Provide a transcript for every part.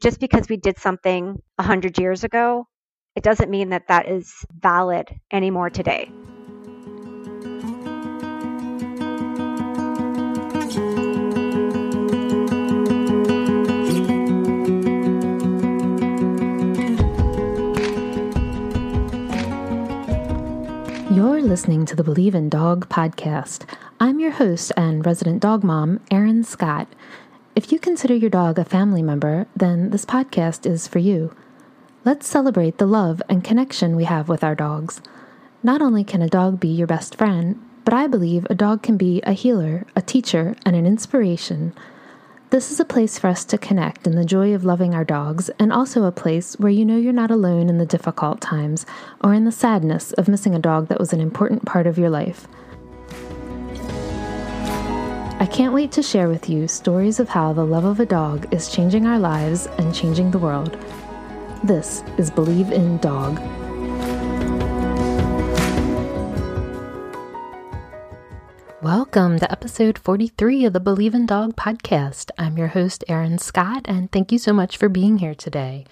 just because we did something 100 years ago, it doesn't mean that that is valid anymore today. You're listening to the Believe in Dog podcast. I'm your host and resident dog mom, Erin Scott. If you consider your dog a family member, then this podcast is for you. Let's celebrate the love and connection we have with our dogs. Not only can a dog be your best friend, but I believe a dog can be a healer, a teacher, and an inspiration. This is a place for us to connect in the joy of loving our dogs, and also a place where you know you're not alone in the difficult times or in the sadness of missing a dog that was an important part of your life. I can't wait to share with you stories of how the love of a dog is changing our lives and changing the world. This is Believe in Dog. Welcome to episode 43 of the Believe in Dog podcast. I'm your host, Erin Scott, and thank you so much for being here today.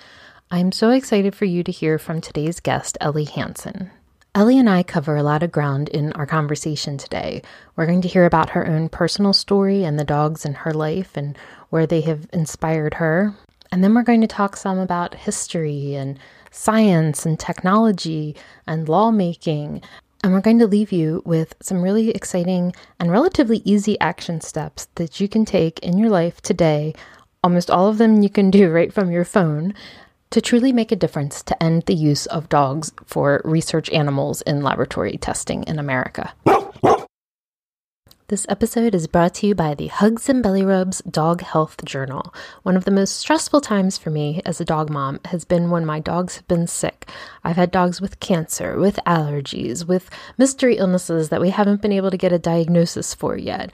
I'm so excited for you to hear from today's guest, Ellie Hansen. Ellie and I cover a lot of ground in our conversation today. We're going to hear about her own personal story and the dogs in her life and where they have inspired her. And then we're going to talk some about history and science and technology and lawmaking. And we're going to leave you with some really exciting and relatively easy action steps that you can take in your life today. Almost all of them you can do right from your phone to truly make a difference to end the use of dogs for research animals in laboratory testing in America. This episode is brought to you by the Hugs and Belly Rubs Dog Health Journal. One of the most stressful times for me as a dog mom has been when my dogs have been sick. I've had dogs with cancer, with allergies, with mystery illnesses that we haven't been able to get a diagnosis for yet.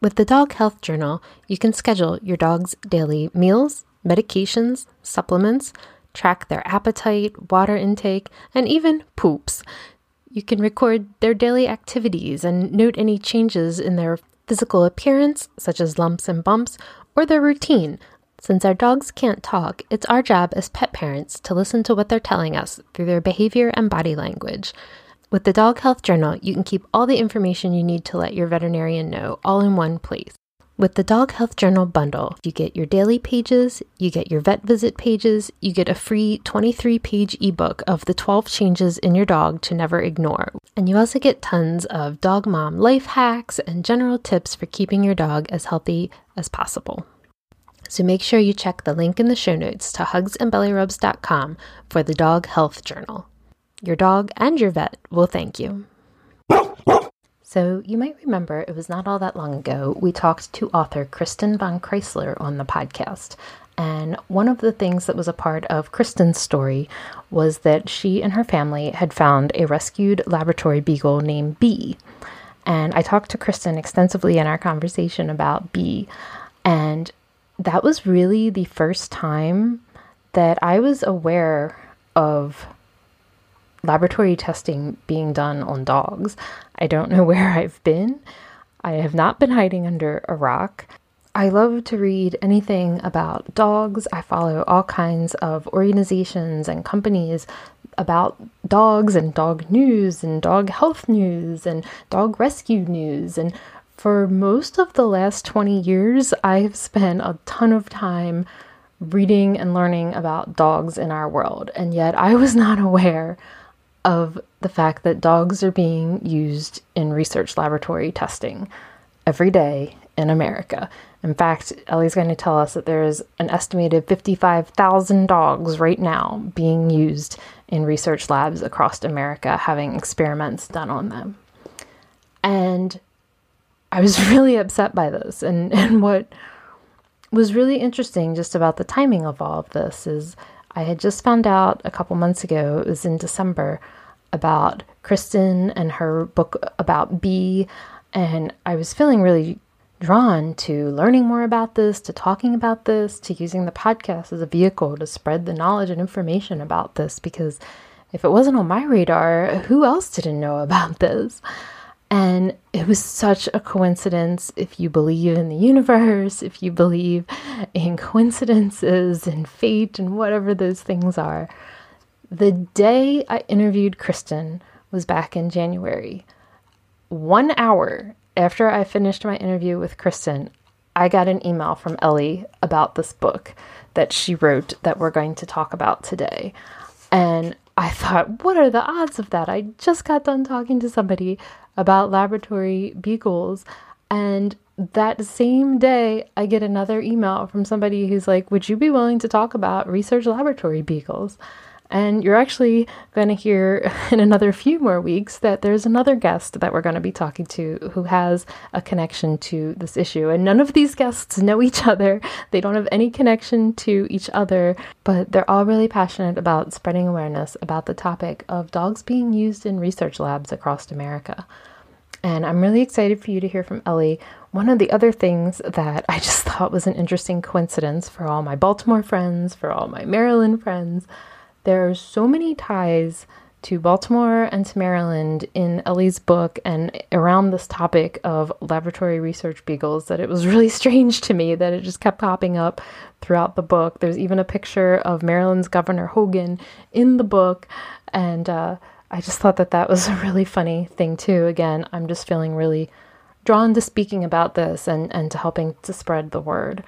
With the Dog Health Journal, you can schedule your dog's daily meals, medications, supplements, track their appetite, water intake, and even poops. You can record their daily activities and note any changes in their physical appearance, such as lumps and bumps, or their routine. Since our dogs can't talk, it's our job as pet parents to listen to what they're telling us through their behavior and body language. With the Dog Health Journal, you can keep all the information you need to let your veterinarian know all in one place. With the Dog Health Journal bundle, you get your daily pages, you get your vet visit pages, you get a free 23 page ebook of the 12 changes in your dog to never ignore. And you also get tons of dog mom life hacks and general tips for keeping your dog as healthy as possible. So make sure you check the link in the show notes to hugsandbellyrubs.com for the Dog Health Journal. Your dog and your vet will thank you. So, you might remember it was not all that long ago we talked to author Kristin von Kreisler on the podcast. And one of the things that was a part of Kristin's story was that she and her family had found a rescued laboratory beagle named B. And I talked to Kristin extensively in our conversation about B. And that was really the first time that I was aware of laboratory testing being done on dogs. I don't know where I've been. I have not been hiding under a rock. I love to read anything about dogs. I follow all kinds of organizations and companies about dogs and dog news and dog health news and dog rescue news. And for most of the last 20 years, I've spent a ton of time reading and learning about dogs in our world. And yet I was not aware of the fact that dogs are being used in research laboratory testing every day in America. In fact, Ellie's going to tell us that there is an estimated 55,000 dogs right now being used in research labs across America, having experiments done on them. And I was really upset by this. And, and what was really interesting just about the timing of all of this is I had just found out a couple months ago, it was in December, about Kristin and her book about B. And I was feeling really drawn to learning more about this, to talking about this, to using the podcast as a vehicle to spread the knowledge and information about this because if it wasn't on my radar, who else didn't know about this? And it was such a coincidence if you believe in the universe, if you believe in coincidences and fate and whatever those things are. The day I interviewed Kristin was back in January. One hour after I finished my interview with Kristin, I got an email from Ellie about this book that she wrote that we're going to talk about today. And I thought, what are the odds of that? I just got done talking to somebody about laboratory beagles. And that same day, I get another email from somebody who's like, Would you be willing to talk about research laboratory beagles? And you're actually going to hear in another few more weeks that there's another guest that we're going to be talking to who has a connection to this issue. And none of these guests know each other, they don't have any connection to each other, but they're all really passionate about spreading awareness about the topic of dogs being used in research labs across America. And I'm really excited for you to hear from Ellie. One of the other things that I just thought was an interesting coincidence for all my Baltimore friends, for all my Maryland friends, there are so many ties to Baltimore and to Maryland in Ellie's book and around this topic of laboratory research beagles that it was really strange to me that it just kept popping up throughout the book. There's even a picture of Maryland's Governor Hogan in the book, and uh, I just thought that that was a really funny thing too. Again, I'm just feeling really drawn to speaking about this and, and to helping to spread the word.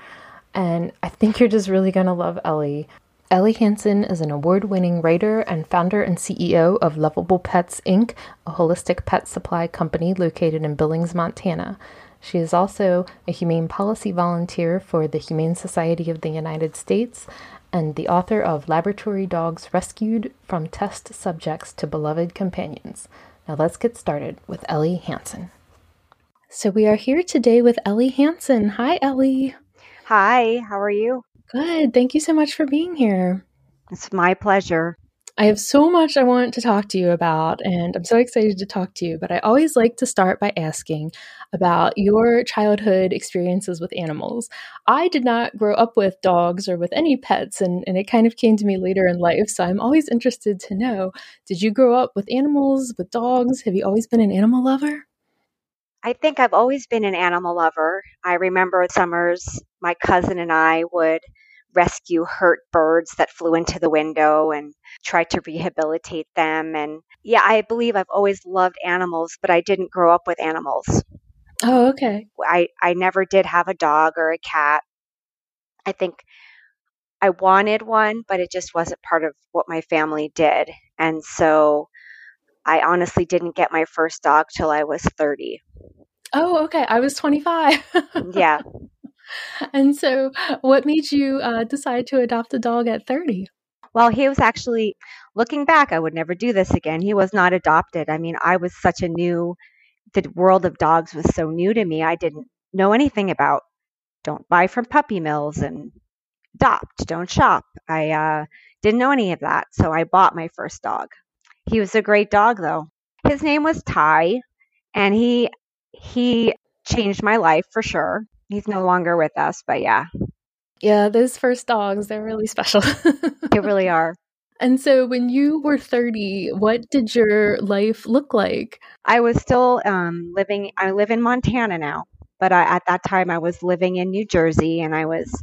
And I think you're just really going to love Ellie. Ellie Hansen is an award winning writer and founder and CEO of Lovable Pets Inc., a holistic pet supply company located in Billings, Montana. She is also a humane policy volunteer for the Humane Society of the United States and the author of Laboratory Dogs Rescued from Test Subjects to Beloved Companions. Now let's get started with Ellie Hansen. So we are here today with Ellie Hansen. Hi, Ellie. Hi, how are you? Good. Thank you so much for being here. It's my pleasure. I have so much I want to talk to you about, and I'm so excited to talk to you. But I always like to start by asking about your childhood experiences with animals. I did not grow up with dogs or with any pets, and, and it kind of came to me later in life. So I'm always interested to know did you grow up with animals, with dogs? Have you always been an animal lover? I think I've always been an animal lover. I remember summers, my cousin and I would rescue hurt birds that flew into the window and try to rehabilitate them. And yeah, I believe I've always loved animals, but I didn't grow up with animals. Oh, okay. I, I never did have a dog or a cat. I think I wanted one, but it just wasn't part of what my family did. And so I honestly didn't get my first dog till I was 30. Oh, okay. I was 25. yeah. And so, what made you uh, decide to adopt a dog at 30? Well, he was actually, looking back, I would never do this again. He was not adopted. I mean, I was such a new, the world of dogs was so new to me. I didn't know anything about don't buy from puppy mills and adopt, don't shop. I uh, didn't know any of that. So I bought my first dog. He was a great dog, though. His name was Ty, and he he changed my life for sure. He's no longer with us, but yeah. Yeah, those first dogs, they're really special. they really are. And so when you were 30, what did your life look like? I was still um, living, I live in Montana now, but I, at that time I was living in New Jersey and I was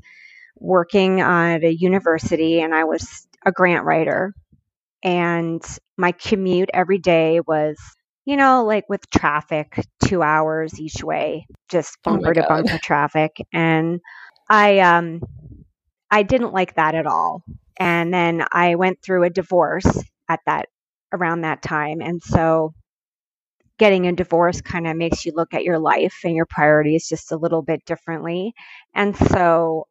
working at a university and I was a grant writer. And my commute every day was you know, like with traffic, two hours each way, just oh bumper oh to bumper traffic. And I, um, I didn't like that at all. And then I went through a divorce at that, around that time. And so getting a divorce kind of makes you look at your life and your priorities just a little bit differently. And so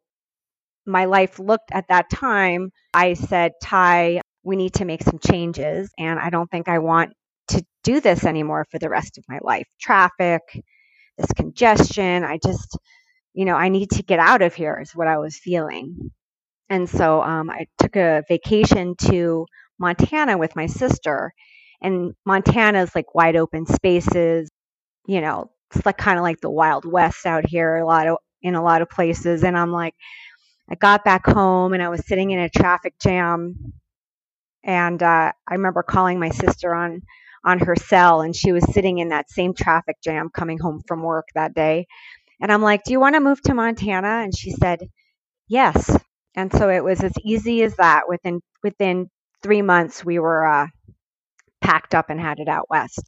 my life looked at that time, I said, Ty, we need to make some changes. And I don't think I want do this anymore for the rest of my life. Traffic, this congestion, I just, you know, I need to get out of here is what I was feeling. And so um, I took a vacation to Montana with my sister. And Montana is like wide open spaces, you know, it's like kind of like the Wild West out here, a lot of in a lot of places. And I'm like, I got back home and I was sitting in a traffic jam. And uh, I remember calling my sister on on her cell and she was sitting in that same traffic jam coming home from work that day. And I'm like, Do you want to move to Montana? And she said, Yes. And so it was as easy as that. Within within three months we were uh, packed up and headed out west.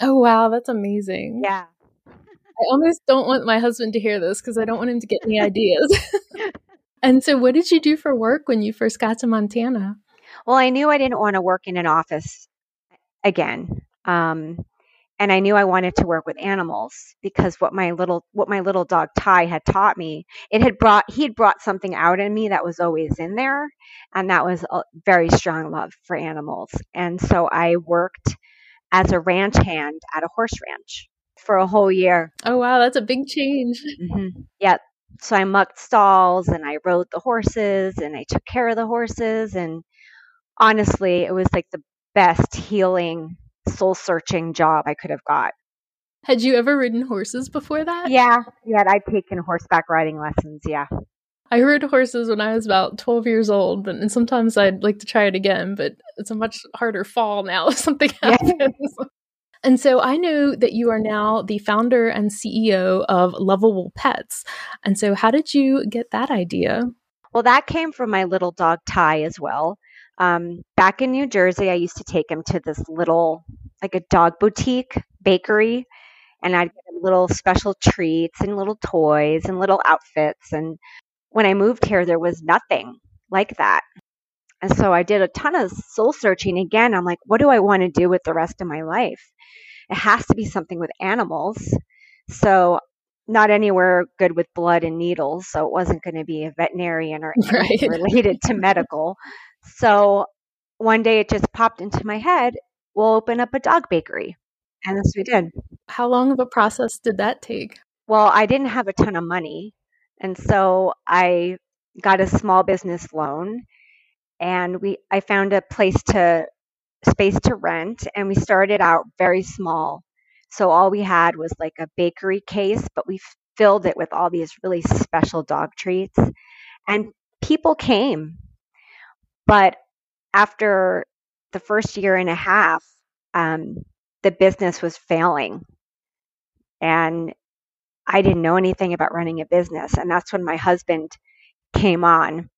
Oh wow, that's amazing. Yeah. I almost don't want my husband to hear this because I don't want him to get any ideas. and so what did you do for work when you first got to Montana? Well, I knew I didn't want to work in an office again. Um, and I knew I wanted to work with animals because what my little what my little dog Ty had taught me, it had brought he had brought something out in me that was always in there, and that was a very strong love for animals. And so I worked as a ranch hand at a horse ranch for a whole year. Oh wow, that's a big change. Mm-hmm. Yeah. So I mucked stalls and I rode the horses and I took care of the horses and honestly, it was like the best healing, soul searching job I could have got. Had you ever ridden horses before that? Yeah, yeah, I'd taken horseback riding lessons. Yeah. I rode horses when I was about 12 years old, but and sometimes I'd like to try it again, but it's a much harder fall now if something happens. Yeah. And so I know that you are now the founder and CEO of Lovable Pets. And so how did you get that idea? Well, that came from my little dog Ty as well. Um, back in New Jersey, I used to take him to this little, like a dog boutique bakery, and I'd get him little special treats and little toys and little outfits. And when I moved here, there was nothing like that. And so I did a ton of soul searching again. I'm like, what do I want to do with the rest of my life? It has to be something with animals. So not anywhere good with blood and needles. So it wasn't going to be a veterinarian or right. related to medical. So one day it just popped into my head we'll open up a dog bakery. And this we did. How long of a process did that take? Well, I didn't have a ton of money. And so I got a small business loan and we I found a place to space to rent and we started out very small. So all we had was like a bakery case, but we filled it with all these really special dog treats and people came but after the first year and a half, um, the business was failing. And I didn't know anything about running a business. And that's when my husband came on.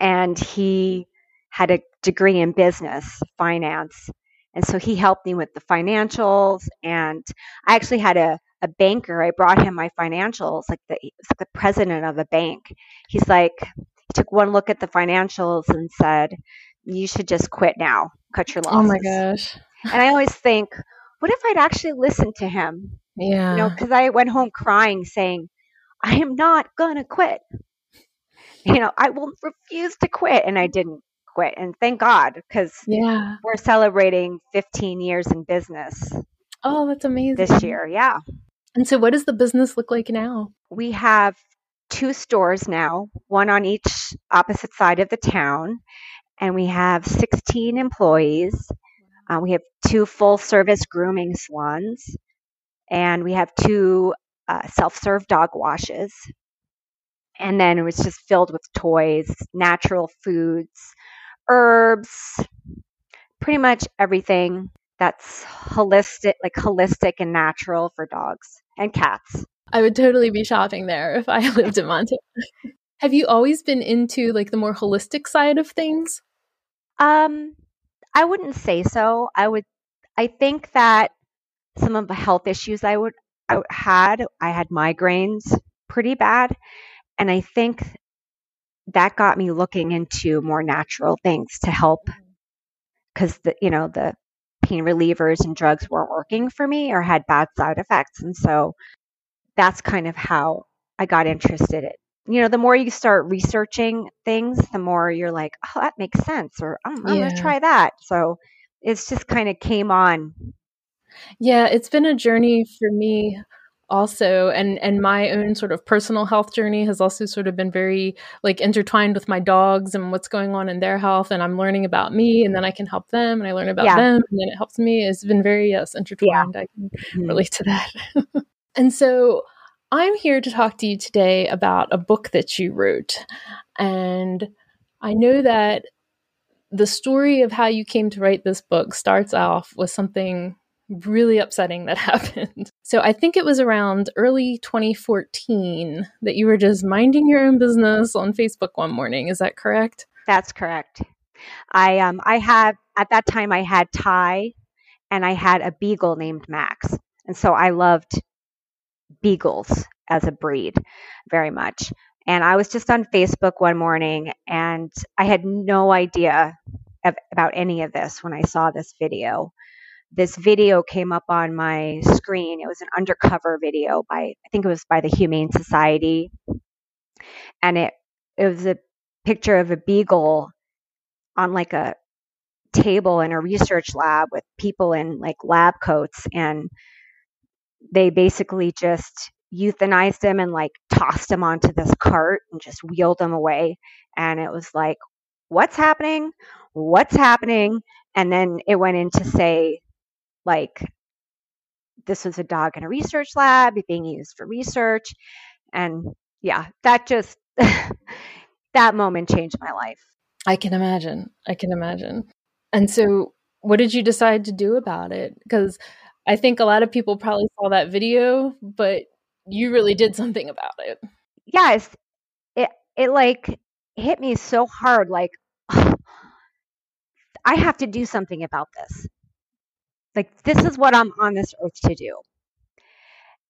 And he had a degree in business, finance. And so he helped me with the financials. And I actually had a, a banker. I brought him my financials, like the, like the president of a bank. He's like, took one look at the financials and said, you should just quit now, cut your losses. Oh my gosh. And I always think, what if I'd actually listened to him? Yeah. You know, because I went home crying saying, I am not going to quit. You know, I will refuse to quit. And I didn't quit. And thank God, because yeah. we're celebrating 15 years in business. Oh, that's amazing. This year. Yeah. And so, what does the business look like now? We have two stores now, one on each opposite side of the town, and we have 16 employees. Uh, we have two full service grooming salons, and we have two uh, self serve dog washes. And then it was just filled with toys, natural foods, herbs, pretty much everything that's holistic, like holistic and natural for dogs and cats. I would totally be shopping there if I lived in Montana. Have you always been into like the more holistic side of things? Um, I wouldn't say so. I would. I think that some of the health issues I would I had, I had migraines pretty bad, and I think that got me looking into more natural things to help because the you know the pain relievers and drugs weren't working for me or had bad side effects, and so that's kind of how I got interested in you know, the more you start researching things, the more you're like, oh, that makes sense, or oh, I'm, I'm yeah. going to try that. So it's just kind of came on. Yeah, it's been a journey for me also and and my own sort of personal health journey has also sort of been very like intertwined with my dogs and what's going on in their health and i'm learning about me and then i can help them and i learn about yeah. them and then it helps me it's been very yes intertwined yeah. i can mm-hmm. relate to that and so I'm here to talk to you today about a book that you wrote. And I know that the story of how you came to write this book starts off with something really upsetting that happened. So I think it was around early 2014 that you were just minding your own business on Facebook one morning. Is that correct? That's correct. I um I had at that time I had Ty and I had a beagle named Max. And so I loved beagles as a breed very much. And I was just on Facebook one morning and I had no idea of, about any of this when I saw this video. This video came up on my screen. It was an undercover video by, I think it was by the Humane Society. And it, it was a picture of a beagle on like a table in a research lab with people in like lab coats and they basically just euthanized him and like tossed him onto this cart and just wheeled him away. And it was like, what's happening? What's happening? And then it went in to say, like, this was a dog in a research lab being used for research. And yeah, that just, that moment changed my life. I can imagine. I can imagine. And so, what did you decide to do about it? Because I think a lot of people probably saw that video, but you really did something about it. Yes. It it like hit me so hard like I have to do something about this. Like this is what I'm on this earth to do.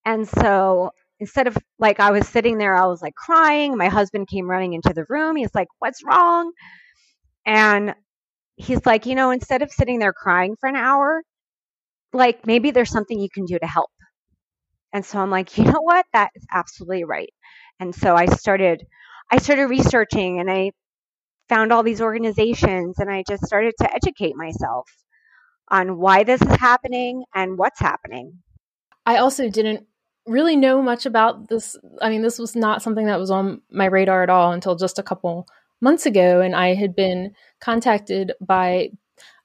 And so instead of like I was sitting there I was like crying, my husband came running into the room. He's like, "What's wrong?" And he's like, "You know, instead of sitting there crying for an hour, like maybe there's something you can do to help." And so I'm like, you know what? That is absolutely right. And so I started I started researching and I found all these organizations and I just started to educate myself on why this is happening and what's happening. I also didn't really know much about this. I mean, this was not something that was on my radar at all until just a couple months ago. And I had been contacted by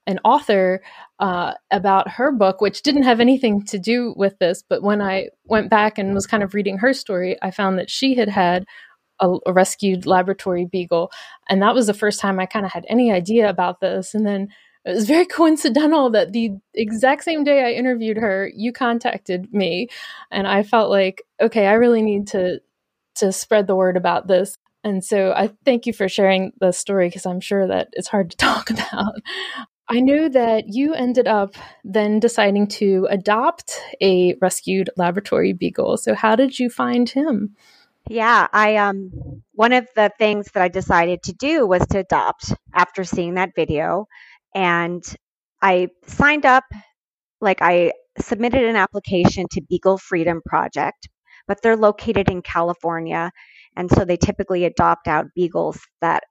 an author uh, about her book, which didn't have anything to do with this. But when I went back and was kind of reading her story, I found that she had had a, a rescued laboratory beagle. And that was the first time I kind of had any idea about this. And then it was very coincidental that the exact same day I interviewed her, you contacted me. And I felt like, okay, I really need to to spread the word about this. And so I thank you for sharing the story because I'm sure that it's hard to talk about. I know that you ended up then deciding to adopt a rescued laboratory beagle. So how did you find him? Yeah, I um one of the things that I decided to do was to adopt after seeing that video and I signed up like I submitted an application to Beagle Freedom Project, but they're located in California and so they typically adopt out beagles that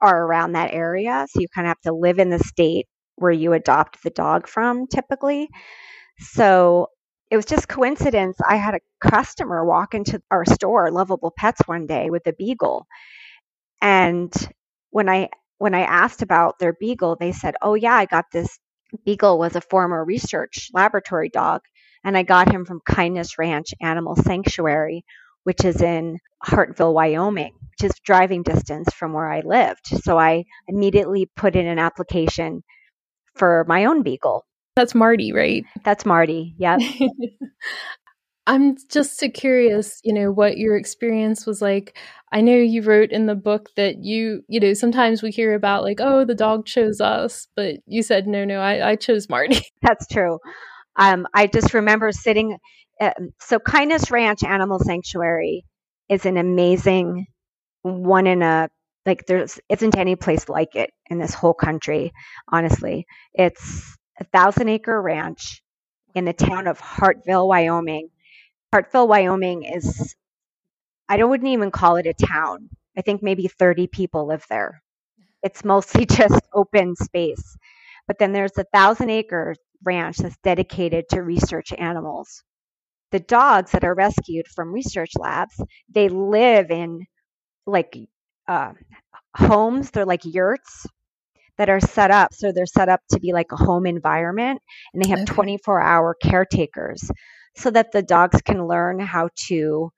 are around that area. So you kind of have to live in the state where you adopt the dog from typically. So it was just coincidence. I had a customer walk into our store, Lovable Pets, one day with a beagle. And when I when I asked about their beagle, they said, "Oh yeah, I got this beagle was a former research laboratory dog, and I got him from Kindness Ranch Animal Sanctuary, which is in Hartville, Wyoming, which is driving distance from where I lived. So I immediately put in an application for my own beagle. That's Marty, right? That's Marty. Yep. I'm just so curious, you know, what your experience was like. I know you wrote in the book that you, you know, sometimes we hear about like, oh, the dog chose us, but you said, no, no, I, I chose Marty. That's true. Um, I just remember sitting. Uh, so, Kindness Ranch Animal Sanctuary is an amazing one in a like there's isn't any place like it in this whole country honestly. It's a thousand acre ranch in the town of hartville wyoming. Hartville wyoming is i don't wouldn't even call it a town. I think maybe 30 people live there. It's mostly just open space. But then there's a thousand acre ranch that's dedicated to research animals. The dogs that are rescued from research labs they live in like uh, homes. They're like yurts that are set up. So they're set up to be like a home environment, and they have okay. 24 hour caretakers so that the dogs can learn how to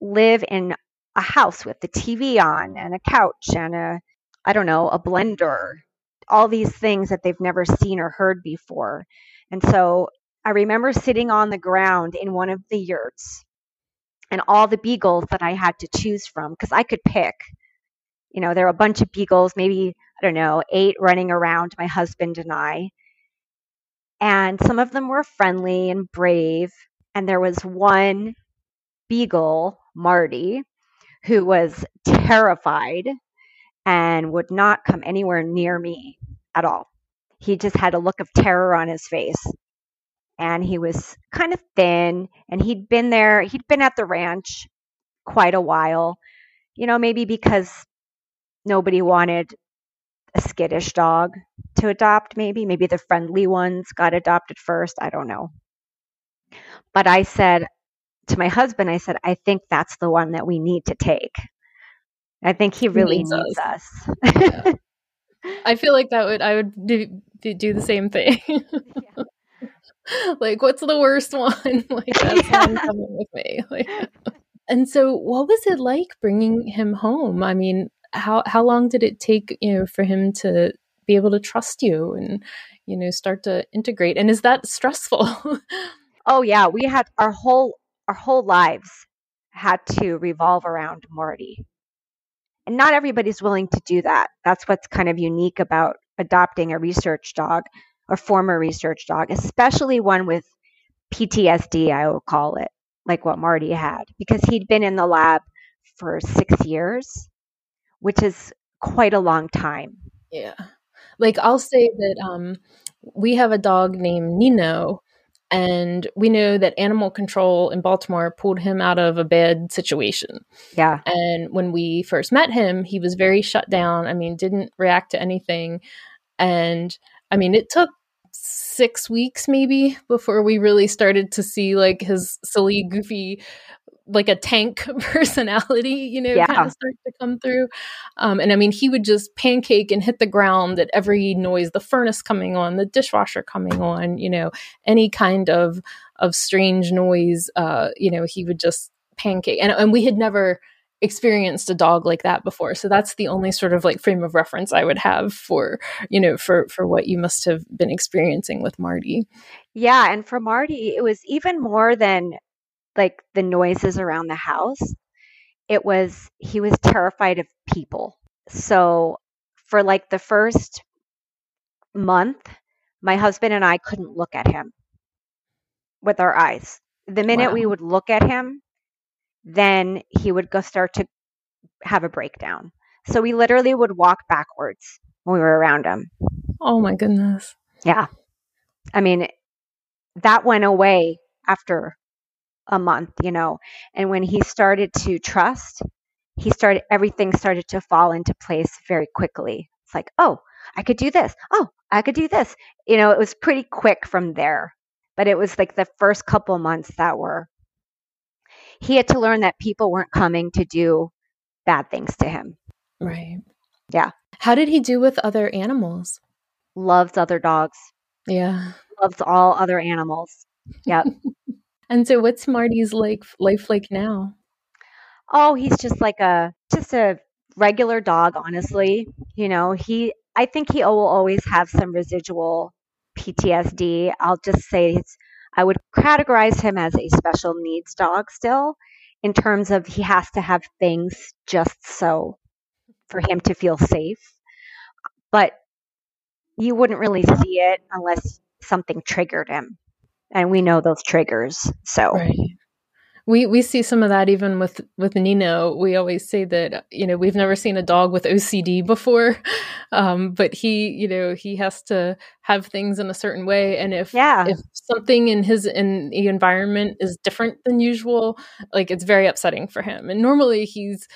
live in a house with the TV on and a couch and a I don't know, a blender, all these things that they've never seen or heard before. And so I remember sitting on the ground in one of the yurts and all the beagles that I had to choose from because I could pick. You know, there were a bunch of beagles, maybe, I don't know, eight running around my husband and I. And some of them were friendly and brave. And there was one beagle, Marty, who was terrified and would not come anywhere near me at all. He just had a look of terror on his face. And he was kind of thin, and he'd been there, he'd been at the ranch quite a while, you know, maybe because nobody wanted a skittish dog to adopt, maybe. Maybe the friendly ones got adopted first. I don't know. But I said to my husband, I said, I think that's the one that we need to take. I think he really needs, needs us. us. yeah. I feel like that would I would do, do the same thing. yeah. Like, what's the worst one? like, that's yeah. coming with me. Like, and so, what was it like bringing him home? I mean, how how long did it take you know for him to be able to trust you and you know start to integrate? And is that stressful? oh yeah, we had our whole our whole lives had to revolve around Marty and not everybody's willing to do that. That's what's kind of unique about adopting a research dog or former research dog, especially one with PTSD, I will call it, like what Marty had, because he'd been in the lab for six years, which is quite a long time. Yeah. Like I'll say that um, we have a dog named Nino and we know that animal control in Baltimore pulled him out of a bad situation. Yeah. And when we first met him, he was very shut down. I mean, didn't react to anything. And I mean, it took six weeks maybe before we really started to see like his silly, goofy like a tank personality, you know, yeah. kind of start to come through. Um, and I mean, he would just pancake and hit the ground at every noise, the furnace coming on, the dishwasher coming on, you know, any kind of of strange noise, uh, you know, he would just pancake. And, and we had never experienced a dog like that before so that's the only sort of like frame of reference i would have for you know for for what you must have been experiencing with marty yeah and for marty it was even more than like the noises around the house, it was he was terrified of people. So for like the first month, my husband and I couldn't look at him with our eyes. The minute wow. we would look at him, then he would go start to have a breakdown. So we literally would walk backwards when we were around him. Oh my goodness. Yeah. I mean, that went away after a month, you know. And when he started to trust, he started everything started to fall into place very quickly. It's like, oh, I could do this. Oh, I could do this. You know, it was pretty quick from there. But it was like the first couple months that were he had to learn that people weren't coming to do bad things to him. Right. Yeah. How did he do with other animals? Loves other dogs. Yeah. Loves all other animals. Yep. And so what's Marty's life life like now? Oh, he's just like a just a regular dog, honestly. You know, he I think he will always have some residual PTSD. I'll just say it's I would categorize him as a special needs dog still in terms of he has to have things just so for him to feel safe. But you wouldn't really see it unless something triggered him and we know those triggers. So right. We we see some of that even with with Nino. We always say that you know we've never seen a dog with OCD before, um, but he you know he has to have things in a certain way, and if yeah. if something in his in the environment is different than usual, like it's very upsetting for him. And normally he's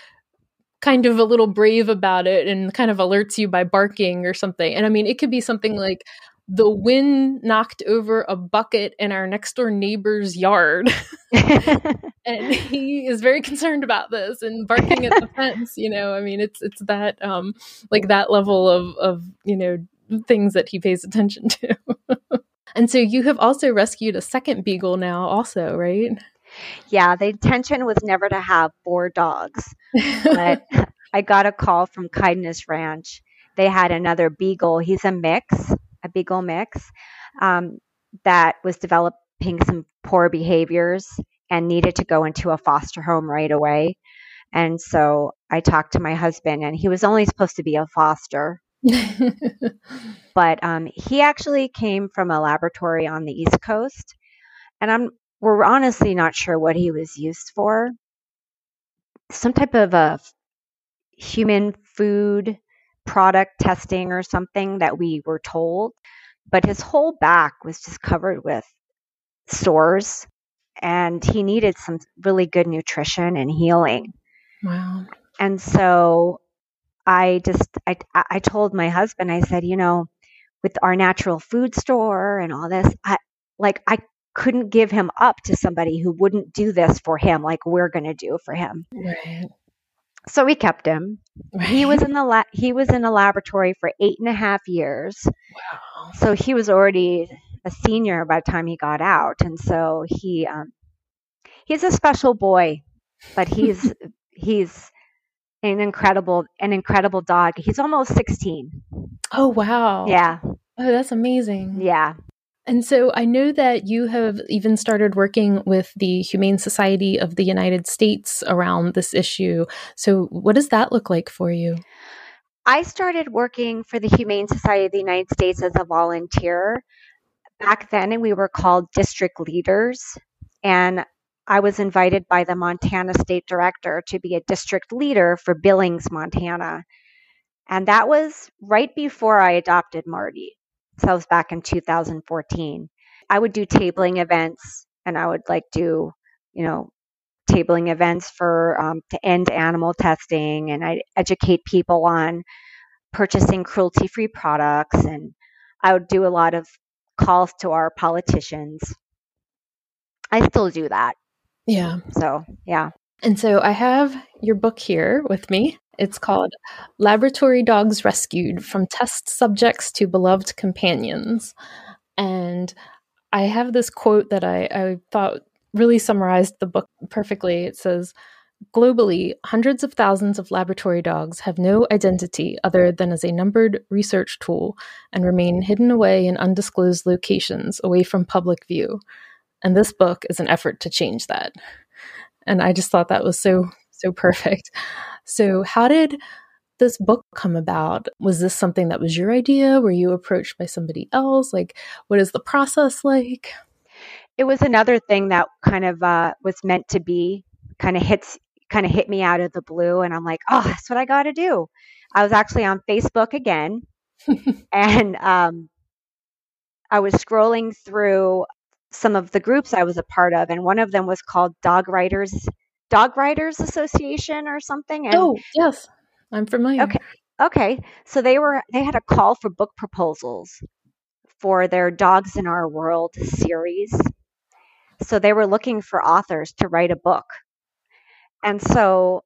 kind of a little brave about it and kind of alerts you by barking or something. And I mean, it could be something like, the wind knocked over a bucket in our next door neighbor's yard. and he is very concerned about this and barking at the fence, you know. I mean, it's it's that um like that level of of, you know, things that he pays attention to. and so you have also rescued a second beagle now also, right? Yeah, the intention was never to have four dogs. But I got a call from Kindness Ranch. They had another beagle. He's a mix, a beagle mix, um, that was developing some poor behaviors and needed to go into a foster home right away. And so I talked to my husband, and he was only supposed to be a foster. but um, he actually came from a laboratory on the East Coast, and I'm we're honestly not sure what he was used for. Some type of a human food product testing or something that we were told, but his whole back was just covered with sores, and he needed some really good nutrition and healing. Wow. And so I just I I told my husband I said, you know, with our natural food store and all this, I like I couldn't give him up to somebody who wouldn't do this for him like we're going to do for him. Right. So we kept him. Right. He was in the la- he was in a laboratory for eight and a half years. Wow. So he was already a senior by the time he got out, and so he um, he's a special boy, but he's he's an incredible an incredible dog. He's almost 16. Oh, wow. Yeah. Oh, that's amazing. Yeah. And so I know that you have even started working with the Humane Society of the United States around this issue. So what does that look like for you? I started working for the Humane Society of the United States as a volunteer. Back then, and we were called district leaders. And I was invited by the Montana State Director to be a district leader for Billings, Montana. And that was right before I adopted Marty. Was back in 2014. I would do tabling events and I would like do, you know, tabling events for um, to end animal testing and I educate people on purchasing cruelty free products and I would do a lot of calls to our politicians. I still do that. Yeah. So, yeah. And so I have your book here with me. It's called Laboratory Dogs Rescued From Test Subjects to Beloved Companions. And I have this quote that I, I thought really summarized the book perfectly. It says, Globally, hundreds of thousands of laboratory dogs have no identity other than as a numbered research tool and remain hidden away in undisclosed locations away from public view. And this book is an effort to change that. And I just thought that was so, so perfect. So, how did this book come about? Was this something that was your idea? Were you approached by somebody else? Like, what is the process like? It was another thing that kind of uh, was meant to be, kind of hits, kind of hit me out of the blue. And I'm like, oh, that's what I got to do. I was actually on Facebook again. and um, I was scrolling through some of the groups I was a part of, and one of them was called Dog Writers Dog Writers Association or something. And, oh, yes, I'm familiar. Okay, okay. So they were they had a call for book proposals for their Dogs in Our World series. So they were looking for authors to write a book, and so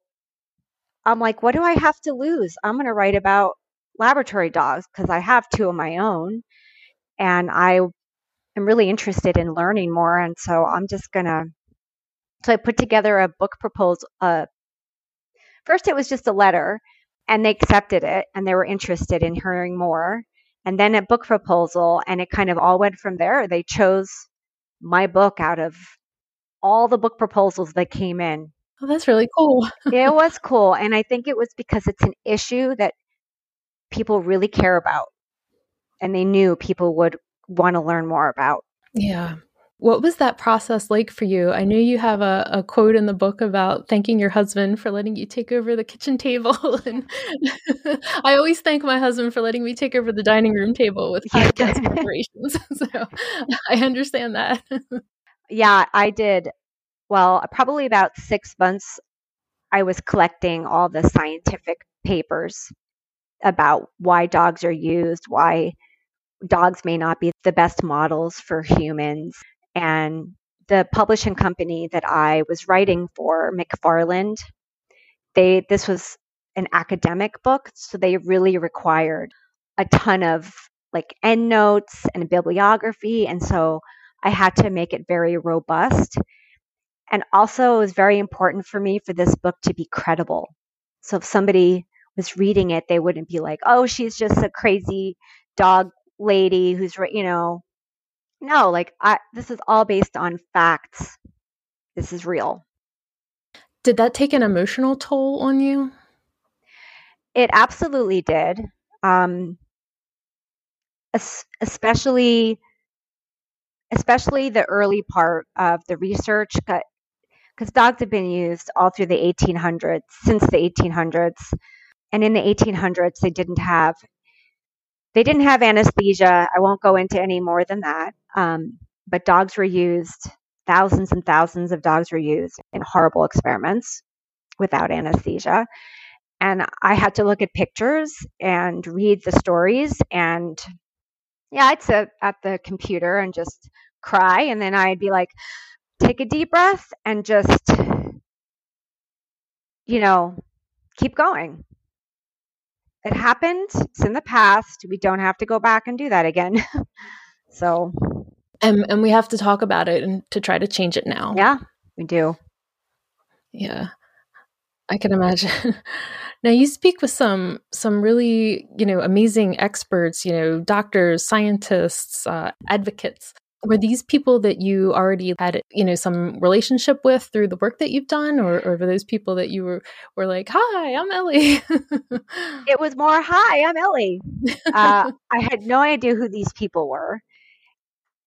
I'm like, what do I have to lose? I'm going to write about laboratory dogs because I have two of my own, and I am really interested in learning more. And so I'm just going to, so I put together a book proposal. Uh, first, it was just a letter, and they accepted it and they were interested in hearing more. And then a book proposal, and it kind of all went from there. They chose my book out of all the book proposals that came in. Oh, that's really cool. it was cool. And I think it was because it's an issue that people really care about. And they knew people would want to learn more about. Yeah. What was that process like for you? I know you have a, a quote in the book about thanking your husband for letting you take over the kitchen table. and I always thank my husband for letting me take over the dining room table with huge preparations. so I understand that. yeah, I did. Well, probably about six months, I was collecting all the scientific papers about why dogs are used, why dogs may not be the best models for humans. And the publishing company that I was writing for, McFarland, they this was an academic book, so they really required a ton of like endnotes and a bibliography, and so I had to make it very robust. And also, it was very important for me for this book to be credible. So if somebody was reading it, they wouldn't be like, "Oh, she's just a crazy dog lady who's you know." No, like I, this is all based on facts. This is real. Did that take an emotional toll on you? It absolutely did. Um, especially especially the early part of the research because dogs have been used all through the 1800s since the 1800s and in the 1800s they didn't have they didn't have anesthesia i won't go into any more than that um, but dogs were used thousands and thousands of dogs were used in horrible experiments without anesthesia and i had to look at pictures and read the stories and yeah, I'd sit at the computer and just cry. And then I'd be like, take a deep breath and just, you know, keep going. It happened. It's in the past. We don't have to go back and do that again. so. And, and we have to talk about it and to try to change it now. Yeah, we do. Yeah. I can imagine. Now you speak with some some really you know amazing experts, you know doctors, scientists, uh, advocates. Were these people that you already had you know some relationship with through the work that you've done, or, or were those people that you were were like, "Hi, I'm Ellie"? it was more, "Hi, I'm Ellie." Uh, I had no idea who these people were,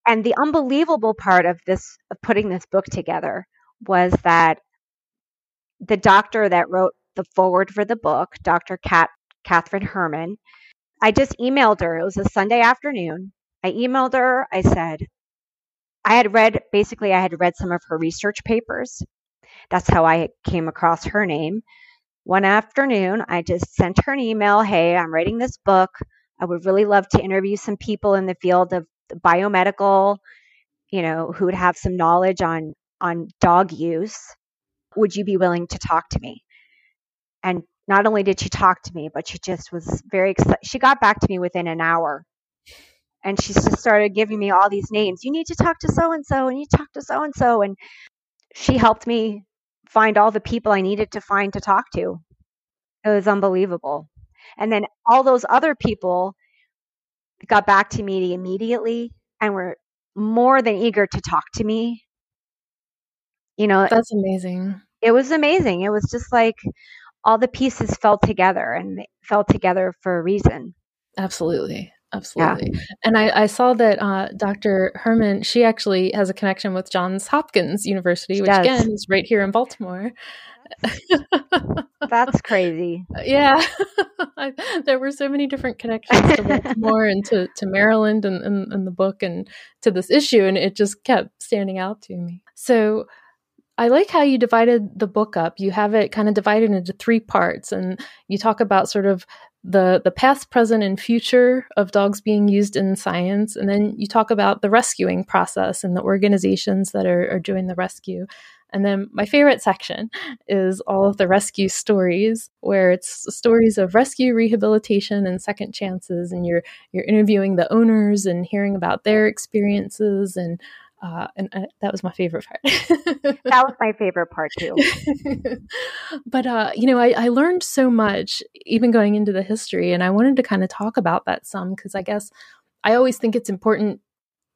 and the unbelievable part of this of putting this book together was that the doctor that wrote the forward for the book, Dr. Kat, Kathrin Herrmann. I just emailed her. It was a Sunday afternoon. I emailed her. I said, I had read, basically, I had read some of her research papers. That's how I came across her name. One afternoon, I just sent her an email Hey, I'm writing this book. I would really love to interview some people in the field of biomedical, you know, who would have some knowledge on on dog use. Would you be willing to talk to me? And not only did she talk to me, but she just was very excited. She got back to me within an hour. And she just started giving me all these names. You need to talk to so and so, and you talk to so and so. And she helped me find all the people I needed to find to talk to. It was unbelievable. And then all those other people got back to me immediately and were more than eager to talk to me. You know, that's amazing. It was amazing. It was just like, all the pieces fell together and fell together for a reason. Absolutely. Absolutely. Yeah. And I, I, saw that uh, Dr. Herrmann, she actually has a connection with Johns Hopkins University, which again is right here in Baltimore. That's crazy. Yeah. there were so many different connections to Baltimore and to, to Maryland and, and, and the book and to this issue, and it just kept standing out to me. So, I like how you divided the book up. You have it kind of divided into three parts, and you talk about sort of the the past, present, and future of dogs being used in science, and then you talk about the rescuing process and the organizations that are, are doing the rescue. And then my favorite section is all of the rescue stories, where it's stories of rescue, rehabilitation, and second chances, and you're you're interviewing the owners and hearing about their experiences and uh, and uh, that was my favorite part. that was my favorite part too. but uh, you know, I, I, learned so much even going into the history, and I wanted to kind of talk about that some because I guess I always think it's important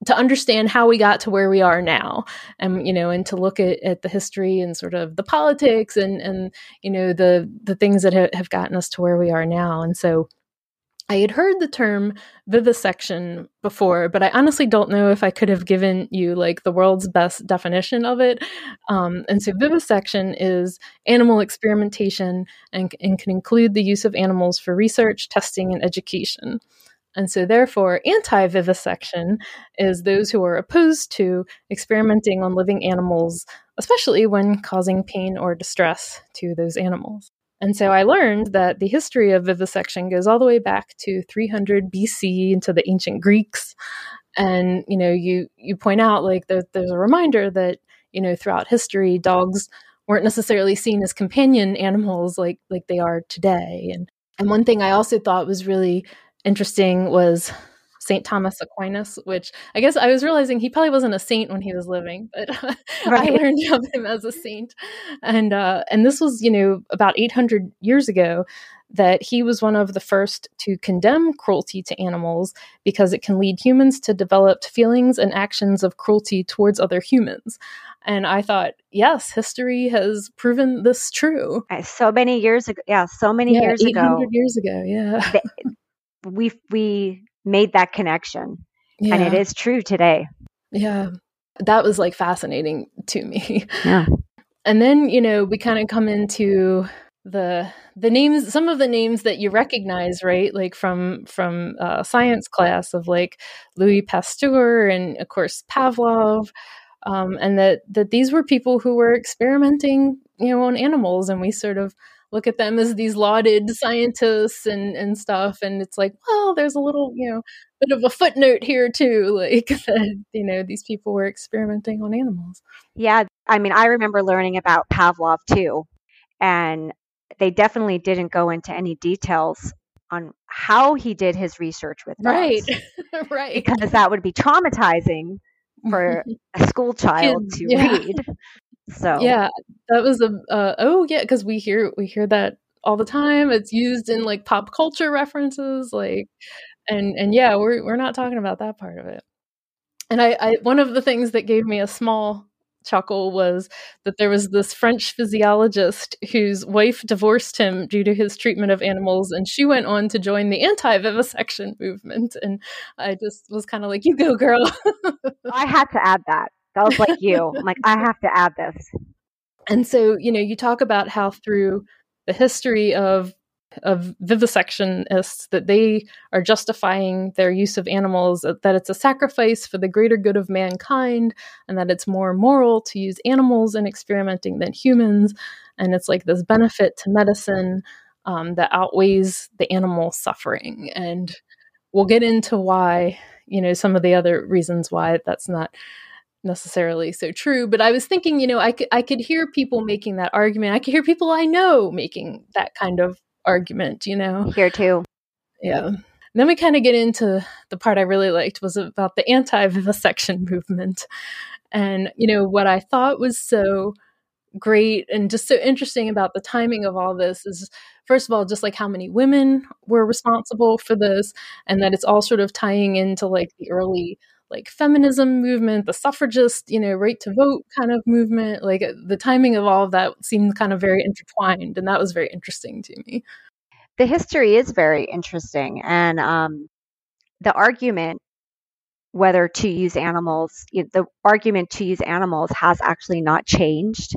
to understand how we got to where we are now, and you know, and to look at, at the history and sort of the politics and and you know the the things that ha- have gotten us to where we are now, and so I had heard the term vivisection before, but I honestly don't know if I could have given you like the world's best definition of it. Um, and so, vivisection is animal experimentation and, and can include the use of animals for research, testing, and education. And so, therefore, anti vivisection is those who are opposed to experimenting on living animals, especially when causing pain or distress to those animals. And so I learned that the history of vivisection goes all the way back to 300 BC into the ancient Greeks. And you know, you you point out like there, there's a reminder that you know throughout history, dogs weren't necessarily seen as companion animals like like they are today. And and one thing I also thought was really interesting was St. Thomas Aquinas, which I guess I was realizing he probably wasn't a saint when he was living, but right. I learned of him as a saint. And uh, and this was, you know, about 800 years ago that he was one of the first to condemn cruelty to animals because it can lead humans to develop feelings and actions of cruelty towards other humans. And I thought, yes, history has proven this true. So many years ago, yeah, so many yeah, years ago, years ago, yeah, we we made that connection, yeah. and it is true today. Yeah, that was like fascinating to me. Yeah, and then you know we kind of come into the the names some of the names that you recognize right like from from uh, science class of like louis pasteur and of course pavlov um, and that that these were people who were experimenting you know on animals and we sort of look at them as these lauded scientists and and stuff and it's like well there's a little you know bit of a footnote here too like that you know these people were experimenting on animals yeah i mean i remember learning about pavlov too and they definitely didn't go into any details on how he did his research with. Right. right. Because that would be traumatizing for a school child Kids, to yeah. read. So Yeah, that was a uh, oh yeah, cuz we hear we hear that all the time. It's used in like pop culture references like and and yeah, we're we're not talking about that part of it. And I, I one of the things that gave me a small chuckle was that there was this French physiologist whose wife divorced him due to his treatment of animals, and she went on to join the anti vivisection movement. And I just was kind of like, you go, girl. I had to add that. That was like you. I'm like, I have to add this. And so, you know, you talk about how through the history of of vivisectionists that they are justifying their use of animals that it's a sacrifice for the greater good of mankind and that it's more moral to use animals in experimenting than humans and it's like this benefit to medicine um, that outweighs the animal suffering and we'll get into why you know some of the other reasons why that's not necessarily so true but i was thinking you know i could i could hear people making that argument i could hear people i know making that kind of argument, you know? Here too. Yeah. And then we kind of get into the part I really liked was about the anti vivisection movement. And, you know, what I thought was so great and just so interesting about the timing of all this is first of all just like how many women were responsible for this and that it's all sort of tying into like the early like feminism movement the suffragist you know right to vote kind of movement like the timing of all of that seemed kind of very intertwined and that was very interesting to me. The history is very interesting and um, the argument whether to use animals the argument to use animals has actually not changed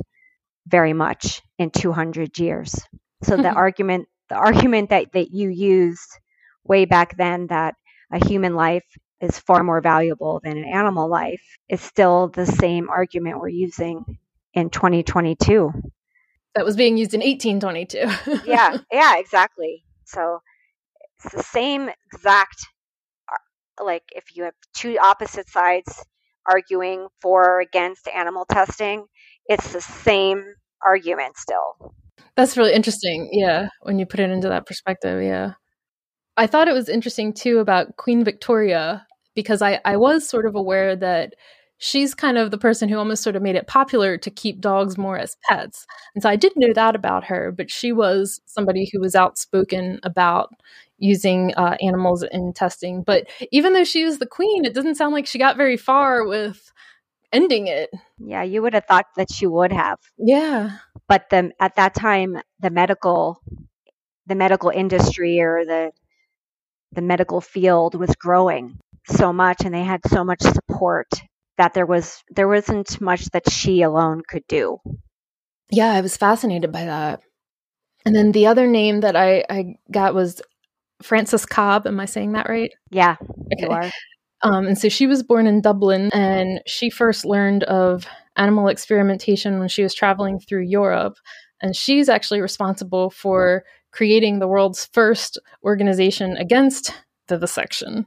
very much in 200 years. So the argument the argument that, that you used way back then that a human life is far more valuable than an animal life is still the same argument we're using in 2022 that was being used in 1822. yeah, yeah, exactly. So it's the same exact, uh, like if you have two opposite sides arguing for or against animal testing, it's the same argument still. That's really interesting. Yeah, when you put it into that perspective. Yeah. I thought it was interesting too about Queen Victoria because I, I was sort of aware that she's kind of the person who almost sort of made it popular to keep dogs more as pets. And so I did know that about her, but she was somebody who was outspoken about using uh, animals in testing. But even though she was the queen, it doesn't sound like she got very far with ending it. Yeah, you would have thought that she would have. Yeah. But the at that time the medical the medical industry or the the medical field was growing so much and they had so much support that there was there wasn't much that she alone could do. Yeah, I was fascinated by that. And then the other name that I, I got was Frances Cobbe. Am I saying that right? Yeah, okay. you are. Um, and so she was born in Dublin, and she first learned of animal experimentation when she was traveling through Europe. And she's actually responsible for creating the world's first organization against vivisection.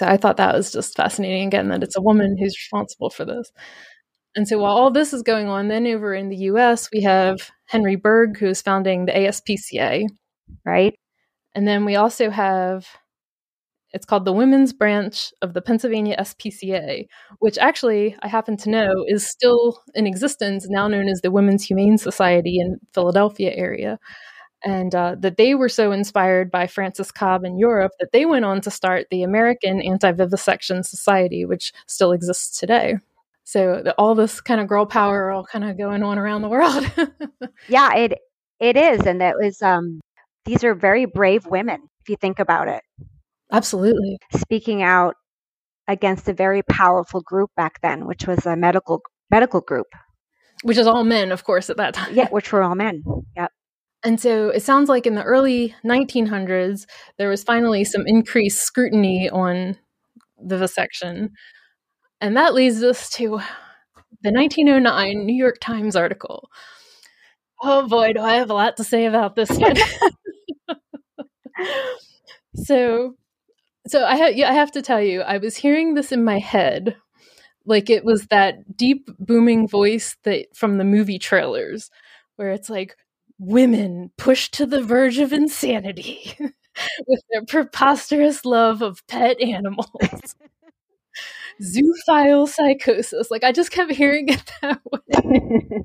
So I thought that was just fascinating again that it's a woman who's responsible for this. And so while all this is going on, then over in the US, we have Henry Bergh, who is founding the ASPCA. Right. And then we also have It's called the Women's Branch of the Pennsylvania SPCA, which actually I happen to know is still in existence, now known as the Women's Humane Society in Philadelphia area. And uh, that they were so inspired by Frances Cobbe in Europe that they went on to start the American Anti Vivisection Society, which still exists today. So the, all this kind of girl power all kind of going on around the world. yeah, it it is, and that was um, these are very brave women if you think about it. Absolutely. Speaking out against a very powerful group back then, which was a medical medical group. Which is all men, of course, at that time. Yeah, which were all men. Yep. And so it sounds like in the early 1900s, there was finally some increased scrutiny on the vivisection. And that leads us to the 1909 New York Times article. Oh boy, do I have a lot to say about this one. so so I, ha- yeah, I have to tell you, I was hearing this in my head, like it was that deep booming voice that from the movie trailers, where it's like women pushed to the verge of insanity with their preposterous love of pet animals. Zoophile psychosis. Like I just kept hearing it that way.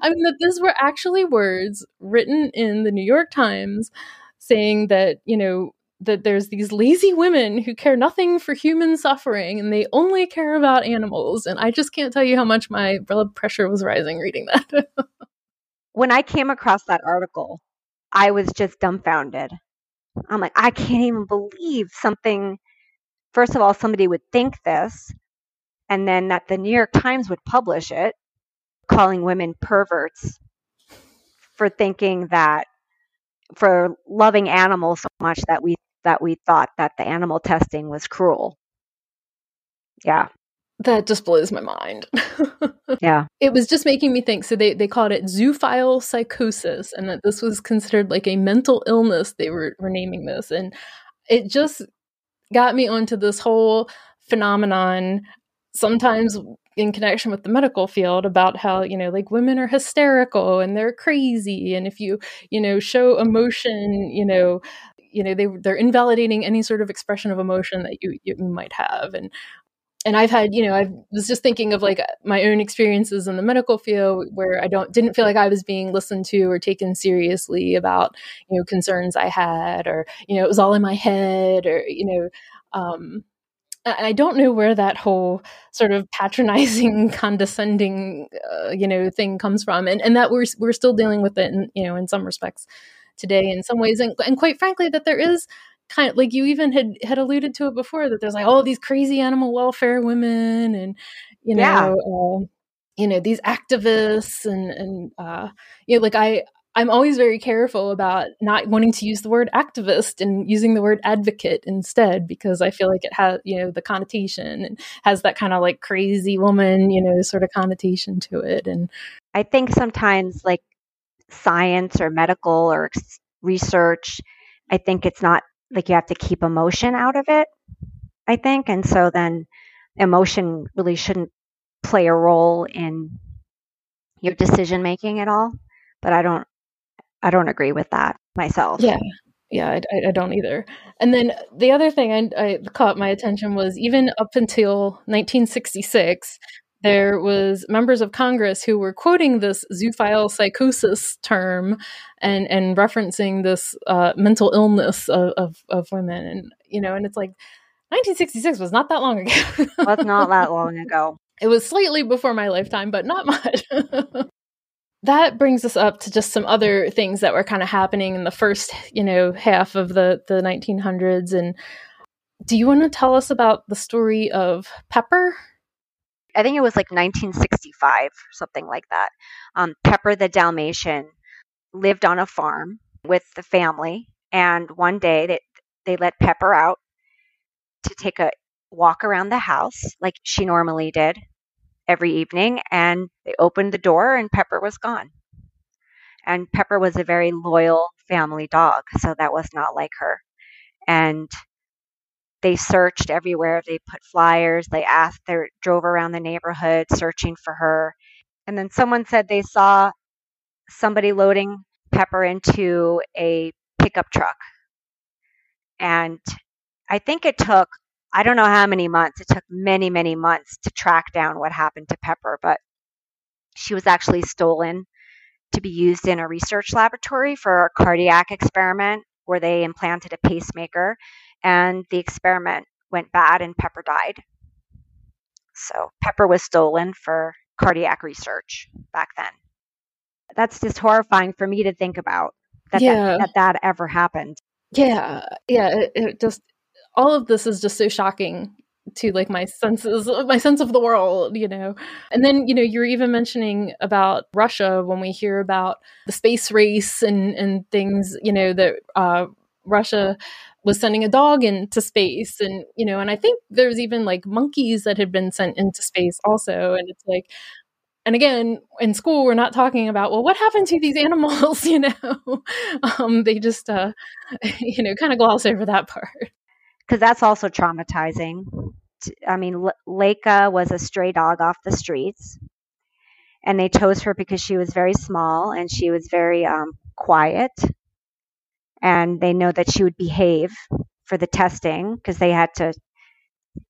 I mean that these were actually words written in the New York Times saying that, you know, that there's these lazy women who care nothing for human suffering and they only care about animals. And I just can't tell you how much my blood pressure was rising reading that. when I came across that article, I was just dumbfounded. I'm like, I can't even believe something. First of all, somebody would think this, and then that the New York Times would publish it, calling women perverts for thinking that for loving animals so much that we that we thought that the animal testing was cruel. Yeah. That just blows my mind. yeah. It was just making me think. So they, they called it zoophile psychosis, and that this was considered like a mental illness. They were, were naming this. And it just got me onto this whole phenomenon, sometimes in connection with the medical field, about how, you know, like women are hysterical and they're crazy. And if you, you know, show emotion, you know, you know they they're invalidating any sort of expression of emotion that you you might have and and I've had, you know, I was just thinking of like my own experiences in the medical field where I don't didn't feel like I was being listened to or taken seriously about, you know, concerns I had, or you know, it was all in my head, or you know, um, I don't know where that whole sort of patronizing, condescending, uh, you know, thing comes from, and and that we're we're still dealing with it, in, you know, in some respects today in some ways. And, and quite frankly that there is kind of like you even had had alluded to it before that there's like all these crazy animal welfare women and you know yeah. uh, you know these activists and and uh you know like i i'm always very careful about not wanting to use the word activist and using the word advocate instead because i feel like it has you know the connotation and has that kind of like crazy woman you know sort of connotation to it and i think sometimes like science or medical or research, I think it's not like you have to keep emotion out of it. I think, and so then emotion really shouldn't play a role in your decision making at all. But I don't, I don't agree with that myself. Yeah, yeah, I, I, don't either. And then the other thing I, I, caught my attention was even up until 1966, there was members of Congress who were quoting this zoophile psychosis term and and referencing this uh, mental illness of, of, of women, and you know, and it's like 1966 was not that long ago. was not that long ago. It was slightly before my lifetime, but not much. that brings us up to just some other things that were kind of happening in the first, you know, half of the the 1900s. And do you want to tell us about the story of Pepper? I think it was like 1965, something like that. Um, Pepper the Dalmatian lived on a farm with the family, and one day they, they let Pepper out to take a walk around the house like she normally did every evening, and they opened the door, and Pepper was gone. And Pepper was a very loyal family dog, so that was not like her. And they searched everywhere. They put flyers. They asked. They drove around the neighborhood searching for her. And then someone said they saw somebody loading Pepper into a pickup truck. And I think it took, I don't know how many months, it took many, many months to track down what happened to Pepper, but she was actually stolen to be used in a research laboratory for a cardiac experiment where they implanted a pacemaker and the experiment went bad and Pepper died. So Pepper was stolen for cardiac research back then. That's just horrifying for me to think about that Yeah. that, that, that ever happened. Yeah, yeah. It, it just all of this is just so shocking to like my senses, my sense of the world, you know. And then you know you're even mentioning about Russia when we hear about the space race and and things, you know that uh, Russia was sending a dog into space, and you know, and I think there's even like monkeys that had been sent into space also, and it's like. And again, in school, we're not talking about well, what happened to these animals? You know, um, they just, uh, you know, kind of gloss over that part. because that's also traumatizing. i mean, L- Laika was a stray dog off the streets, and they chose her because she was very small and she was very um, quiet, and they know that she would behave for the testing because they had to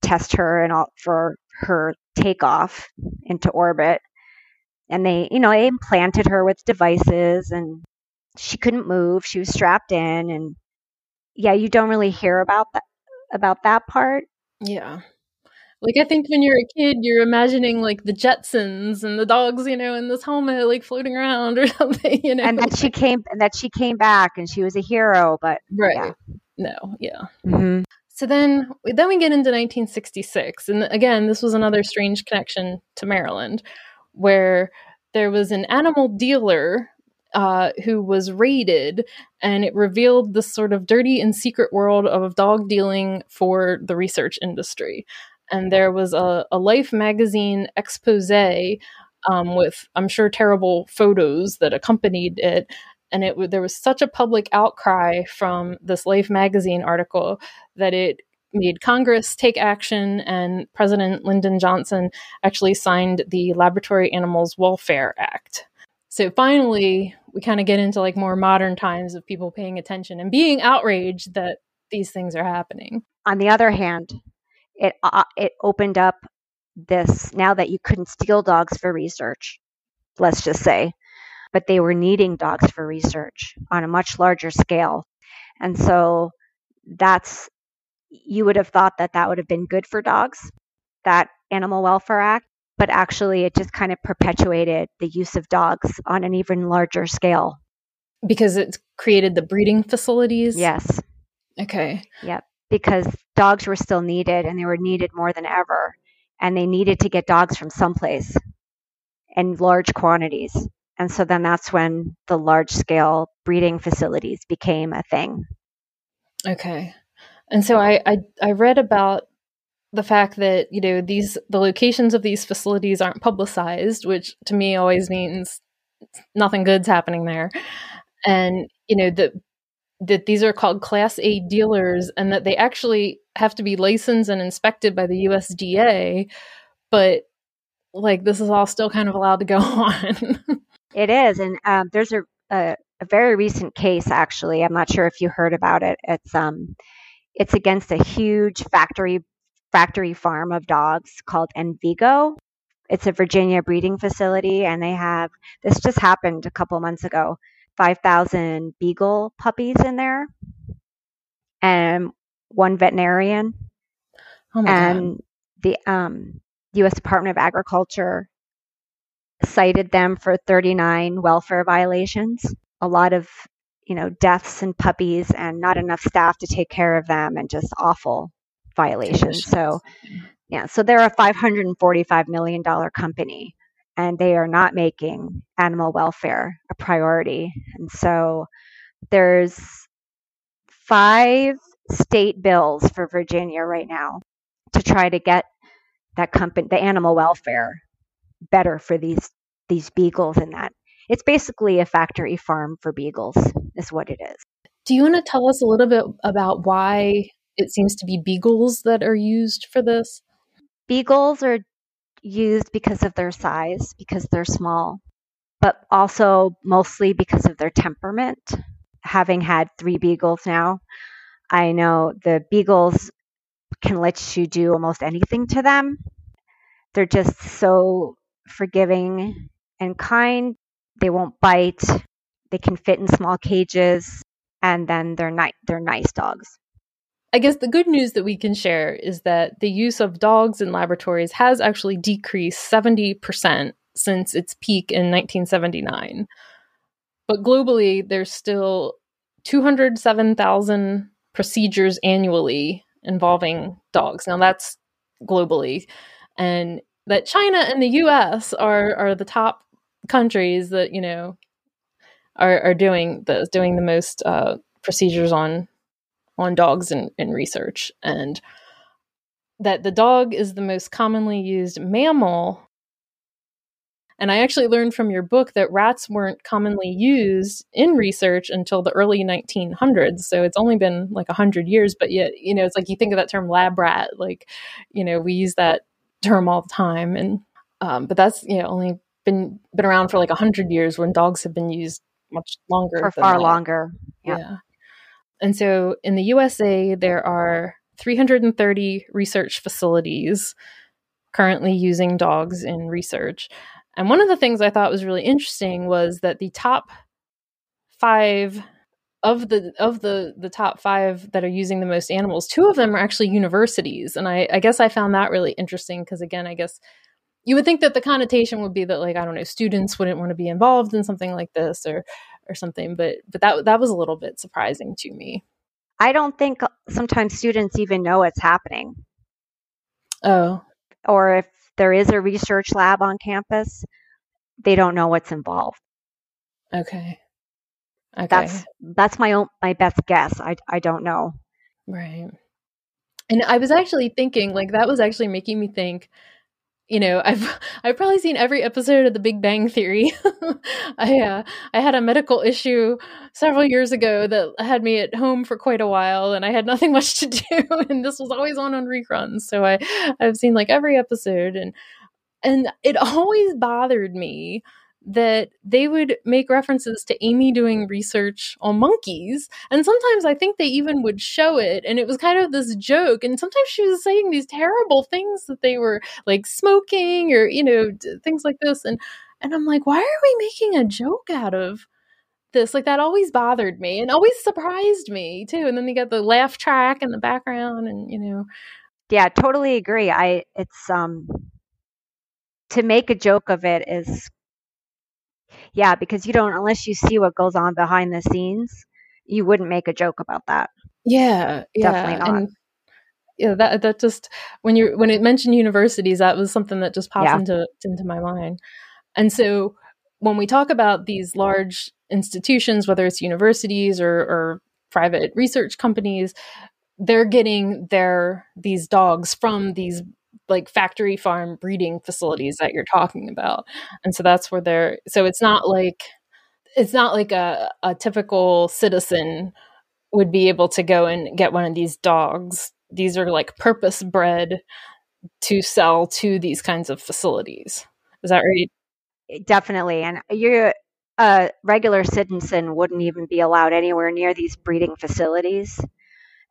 test her and all for her takeoff into orbit, and they, you know, they implanted her with devices and she couldn't move. She was strapped in, and yeah, you don't really hear about that about that part. Yeah. Like I think when you're a kid, you're imagining like the Jetsons and the dogs, you know, in this helmet, like floating around or something, you know. and that she came and that she came back and she was a hero but right. yeah. No, yeah. mm-hmm. So then, then we get into 1966, and again, this was another strange connection to Maryland, where there was an animal dealer uh, who was raided, and it revealed this sort of dirty and secret world of dog dealing for the research industry. And there was a, a Life magazine expose um, with, I'm sure, terrible photos that accompanied it. And it there was such a public outcry from this Life magazine article that it made Congress take action, and President Lyndon Johnson actually signed the Laboratory Animals Welfare Act. So finally, we kind of get into like more modern times of people paying attention and being outraged that these things are happening. on the other hand it uh, it opened up this now that you couldn't steal dogs for research let's just say but they were needing dogs for research on a much larger scale and so that's you would have thought that that would have been good for dogs that animal welfare act but actually it just kind of perpetuated the use of dogs on an even larger scale Because it's created the breeding facilities. yes Okay. Yep. Because dogs were still needed and they were needed more than ever. And they needed to get dogs from someplace in large quantities. And so then that's when the large scale breeding facilities became a thing. Okay. And so I, I I read about the fact that, you know, these the locations of these facilities aren't publicized, which to me always means nothing good's happening there. And, you know, that that these are called class A dealers and that they actually have to be licensed and inspected by the USDA, but like this is all still kind of allowed to go on. It is. And um, there's a, a, a very recent case, actually. I'm not sure if you heard about it. It's, um, it's against a huge factory factory farm of dogs called Envigo. It's a Virginia breeding facility, and they have this just happened a couple months ago. Five thousand beagle puppies in there, and one veterinarian, oh my god. and the um, U.S. Department of Agriculture cited them for 39 welfare violations. A lot of you know deaths and puppies, and not enough staff to take care of them, and just awful violations. So yeah, so they're a 545 million dollar company and they are not making animal welfare a priority. And so there's five state bills for Virginia right now to try to get that company the animal welfare better for these these beagles and that. It's basically a factory farm for beagles is what it is. Do you want to tell us a little bit about why it seems to be beagles that are used for this? Beagles are used because of their size, because they're small, but also mostly because of their temperament. Having had three beagles now, I know the beagles can let you do almost anything to them. They're just so forgiving and kind. They won't bite. They can fit in small cages, and then they're ni- they're nice dogs. I guess the good news that we can share is that the use of dogs in laboratories has actually decreased 70% since its peak in 1979. But globally, there's still 207,000 procedures annually involving dogs. Now, that's globally. And that China and the US are, are the top countries that, you know, are, are doing the doing the most uh, procedures on on dogs in, in research and that the dog is the most commonly used mammal and I actually learned from your book that rats weren't commonly used in research until the early 1900s. So it's only been like 100 years, but yet, you know, it's like you think of that term lab rat, like, you know, we use that term all the time. And, um, but that's, you know, only been, been around for like 100 years when dogs have been used much longer. For far that. longer. Yeah. yeah. And so in the USA, there are 330 research facilities currently using dogs in research. And one of the things I thought was really interesting was that the top five of the of the the top five that are using the most animals, two of them are actually universities, and I, I guess I found that really interesting because again, I guess you would think that the connotation would be that like I don't know, students wouldn't want to be involved in something like this or or something, but but that that was a little bit surprising to me. I don't think sometimes students even know it's happening. Oh, or if there is a research lab on campus, they don't know what's involved. Okay. Okay. That's that's my own my best guess. I I don't know. Right. And I was actually thinking like that was actually making me think you know, I've I've probably seen every episode of The Big Bang Theory. I uh, I had a medical issue several years ago that had me at home for quite a while, and I had nothing much to do, and this was always on on reruns. So I I've seen like every episode, and and it always bothered me that they would make references to Amy doing research on monkeys. And sometimes I think they even would show it. And it was kind of this joke. And sometimes she was saying these terrible things that they were like smoking or, you know, things like this. And, and I'm like, why are we making a joke out of this? Like that always bothered me and always surprised me too. And then they got the laugh track in the background and, you know. Yeah, totally agree. I, it's, um, to make a joke of it is yeah, because you don't unless you see what goes on behind the scenes, you wouldn't make a joke about that. Yeah, yeah. definitely not. And, yeah, that that just when you when it mentioned universities, that was something that just popped yeah. into into my mind. And so when we talk about these large institutions, whether it's universities or, or private research companies, they're getting their these dogs from these like factory farm breeding facilities that you're talking about. And so that's where they're so it's not like it's not like a, a typical citizen would be able to go and get one of these dogs. These are like purpose bred to sell to these kinds of facilities. Is that right? Eh, definitely. And you're a regular citizen wouldn't even be allowed anywhere near these breeding facilities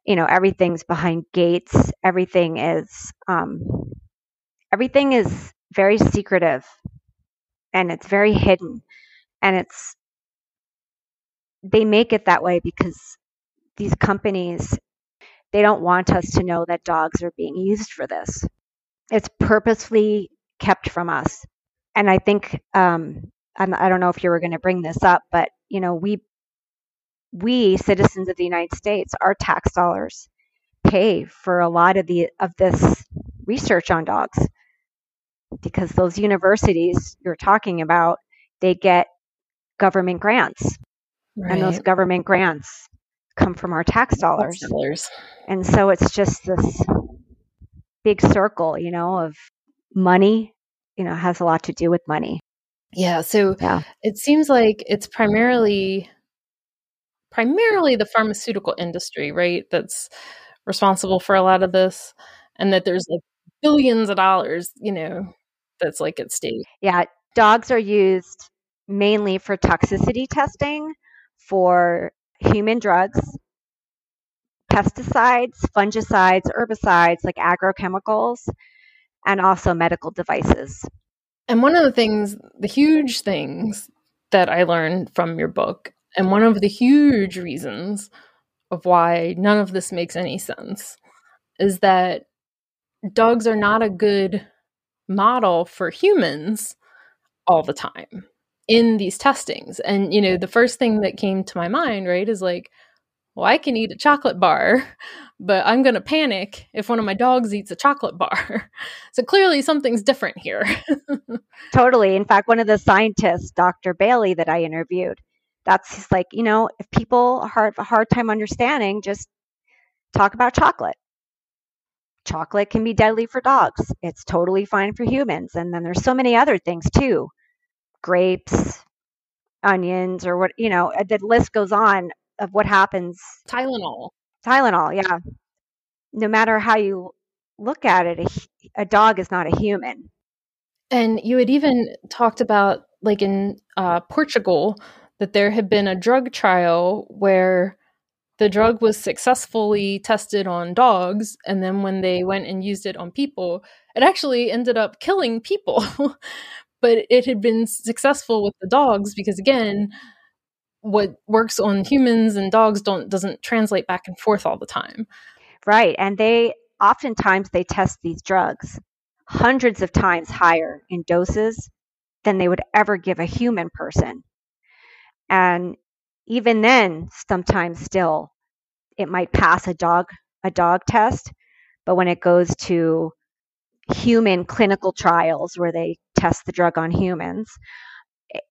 you know everything's behind gates everything is um, everything is very secretive and it's very hidden and it's they make it that way because these companies they don't want us to know that dogs are being used for this. It's purposefully kept from us. And i think um, i don't know if you were going to bring this up but you know we we citizens of the United States, our tax dollars pay for a lot of the of this research on dogs because those universities you're talking about they get government grants right. and those government grants come from our tax dollars. tax dollars and so it's just this big circle you know of money you know has a lot to do with money yeah so yeah. it seems like it's primarily primarily the pharmaceutical industry, right? That's responsible for a lot of this, and that there's like billions of dollars, you know, that's like at stake. Yeah, dogs are used mainly for toxicity testing for human drugs, pesticides, fungicides, herbicides, like agrochemicals, and also medical devices. And one of the things, the huge things that I learned from your book, and one of the huge reasons of why none of this makes any sense, is that dogs are not a good model for humans all the time in these testings. And, you know, the first thing that came to my mind, right, is like, well, I can eat a chocolate bar, but I'm going to panic if one of my dogs eats a chocolate bar. so clearly something's different here. totally. In fact, one of the scientists, Dr. Bailey, that I interviewed, that's like, you know, if people have a hard time understanding, just talk about chocolate. Chocolate can be deadly for dogs. It's totally fine for humans. And then there's so many other things too grapes, onions, or what, you know, the list goes on of what happens. Tylenol. Tylenol, yeah. No matter how you look at it, a, a dog is not a human. And you had even talked about, like in uh, Portugal, that there had been a drug trial where the drug was successfully tested on dogs. And then when they went and used it on people, it actually ended up killing people. but it had been successful with the dogs because, again, what works on humans and dogs don't doesn't translate back and forth all the time. Right. And they oftentimes they test these drugs hundreds of times higher in doses than they would ever give a human person. And even then, sometimes still it might pass a dog a dog test, but when it goes to human clinical trials where they test the drug on humans,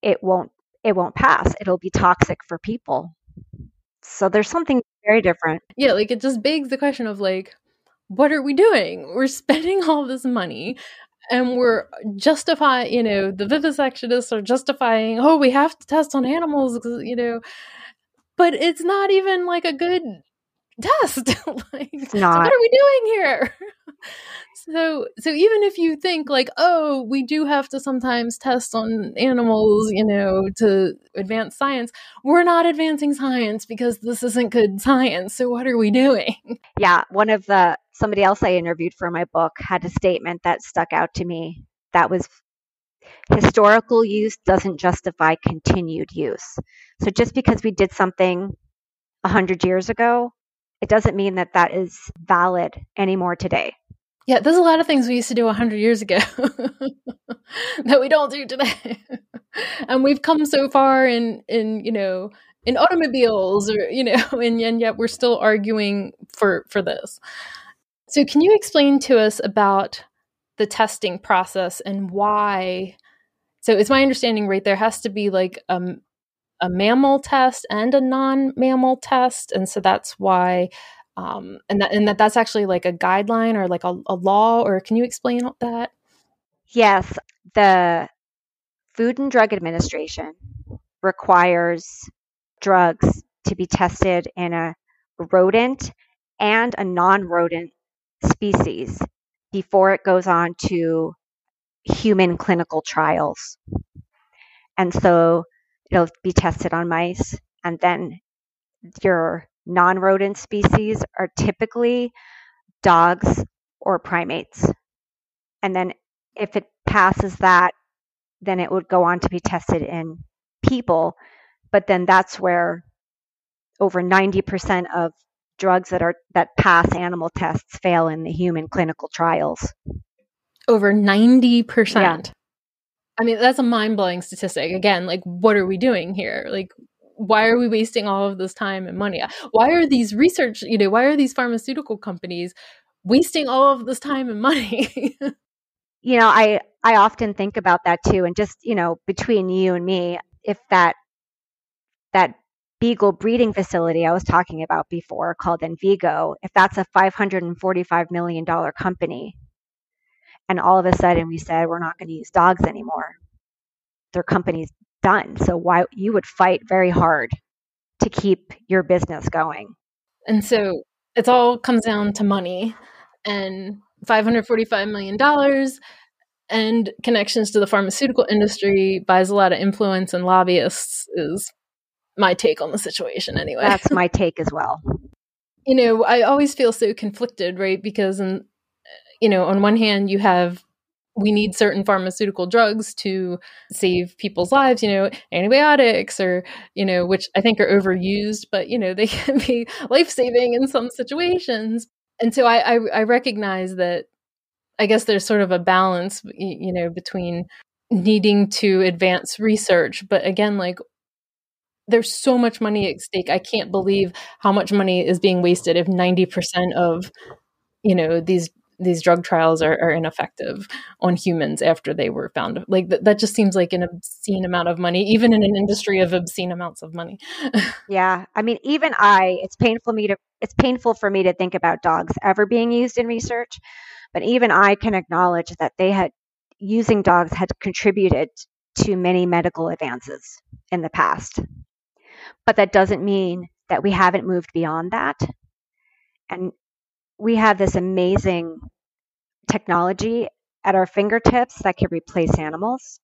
it won't it won't pass. It'll be toxic for people. So there's something very different. Yeah, like it just begs the question of like, what are we doing? We're spending all this money and we're justifying, you know, the vivisectionists are justifying, oh, we have to test on animals, you know, but it's not even like a good test. like, it's not. So what are we doing here? so, so even if you think like, oh, we do have to sometimes test on animals, you know, to advance science, we're not advancing science because this isn't good science. So, what are we doing? Yeah, one of the somebody else I interviewed for my book had a statement that stuck out to me. That was historical use doesn't justify continued use. So just because we did something 100 years ago it doesn't mean that that is valid anymore today. Yeah, there's a lot of things we used to do 100 years ago that we don't do today. and we've come so far in in, you know, in automobiles or you know, and, and yet we're still arguing for for this. So can you explain to us about the testing process and why so it's my understanding right there has to be like um a mammal test and a non-mammal test, and so that's why. Um, and that and that that's actually like a guideline or like a, a law, or can you explain that? Yes, the Food and Drug Administration requires drugs to be tested in a rodent and a non-rodent species before it goes on to human clinical trials. And so it'll be tested on mice and then your non-rodent species are typically dogs or primates. And then if it passes that then it would go on to be tested in people but then that's where over 90% of drugs that are that pass animal tests fail in the human clinical trials. Over 90% yeah. I mean, that's a mind blowing statistic. Again, like, what are we doing here? Like, why are we wasting all of this time and money? Why are these research, you know, why are these pharmaceutical companies wasting all of this time and money? you know, I I often think about that too and just, you know, between you and me, if that that beagle breeding facility I was talking about before called Envigo, if that's a 545 million dollar company, and all of a sudden we said we're not going to use dogs anymore. Their company's done. So why you would fight very hard to keep your business going. And so it all comes down to money and 545 million dollars and connections to the pharmaceutical industry buys a lot of influence and lobbyists is my take on the situation anyway. That's my take as well. You know, I always feel so conflicted, right? Because, in, you know, on one hand, you have we need certain pharmaceutical drugs to save people's lives, you know, antibiotics or, you know, which I think are overused, but, you know, they can be life saving in some situations. And so I, I, I, recognize that I guess there's sort of a balance, you know, between needing to advance research, but again, like there's so much money at stake. I can't believe how much money is being wasted if 90% of, you know, these these drug trials are, are, ineffective on humans after they were found. Like th- that just seems like an obscene amount of money, even in an industry of obscene amounts of money. yeah, I mean, even I, it's painful me to it's painful for me to think about dogs ever being used in research, but even I can acknowledge that they had using dogs had contributed to many medical advances in the past. But that doesn't mean that we haven't moved beyond that. And we have this amazing technology at our fingertips that can replace animals.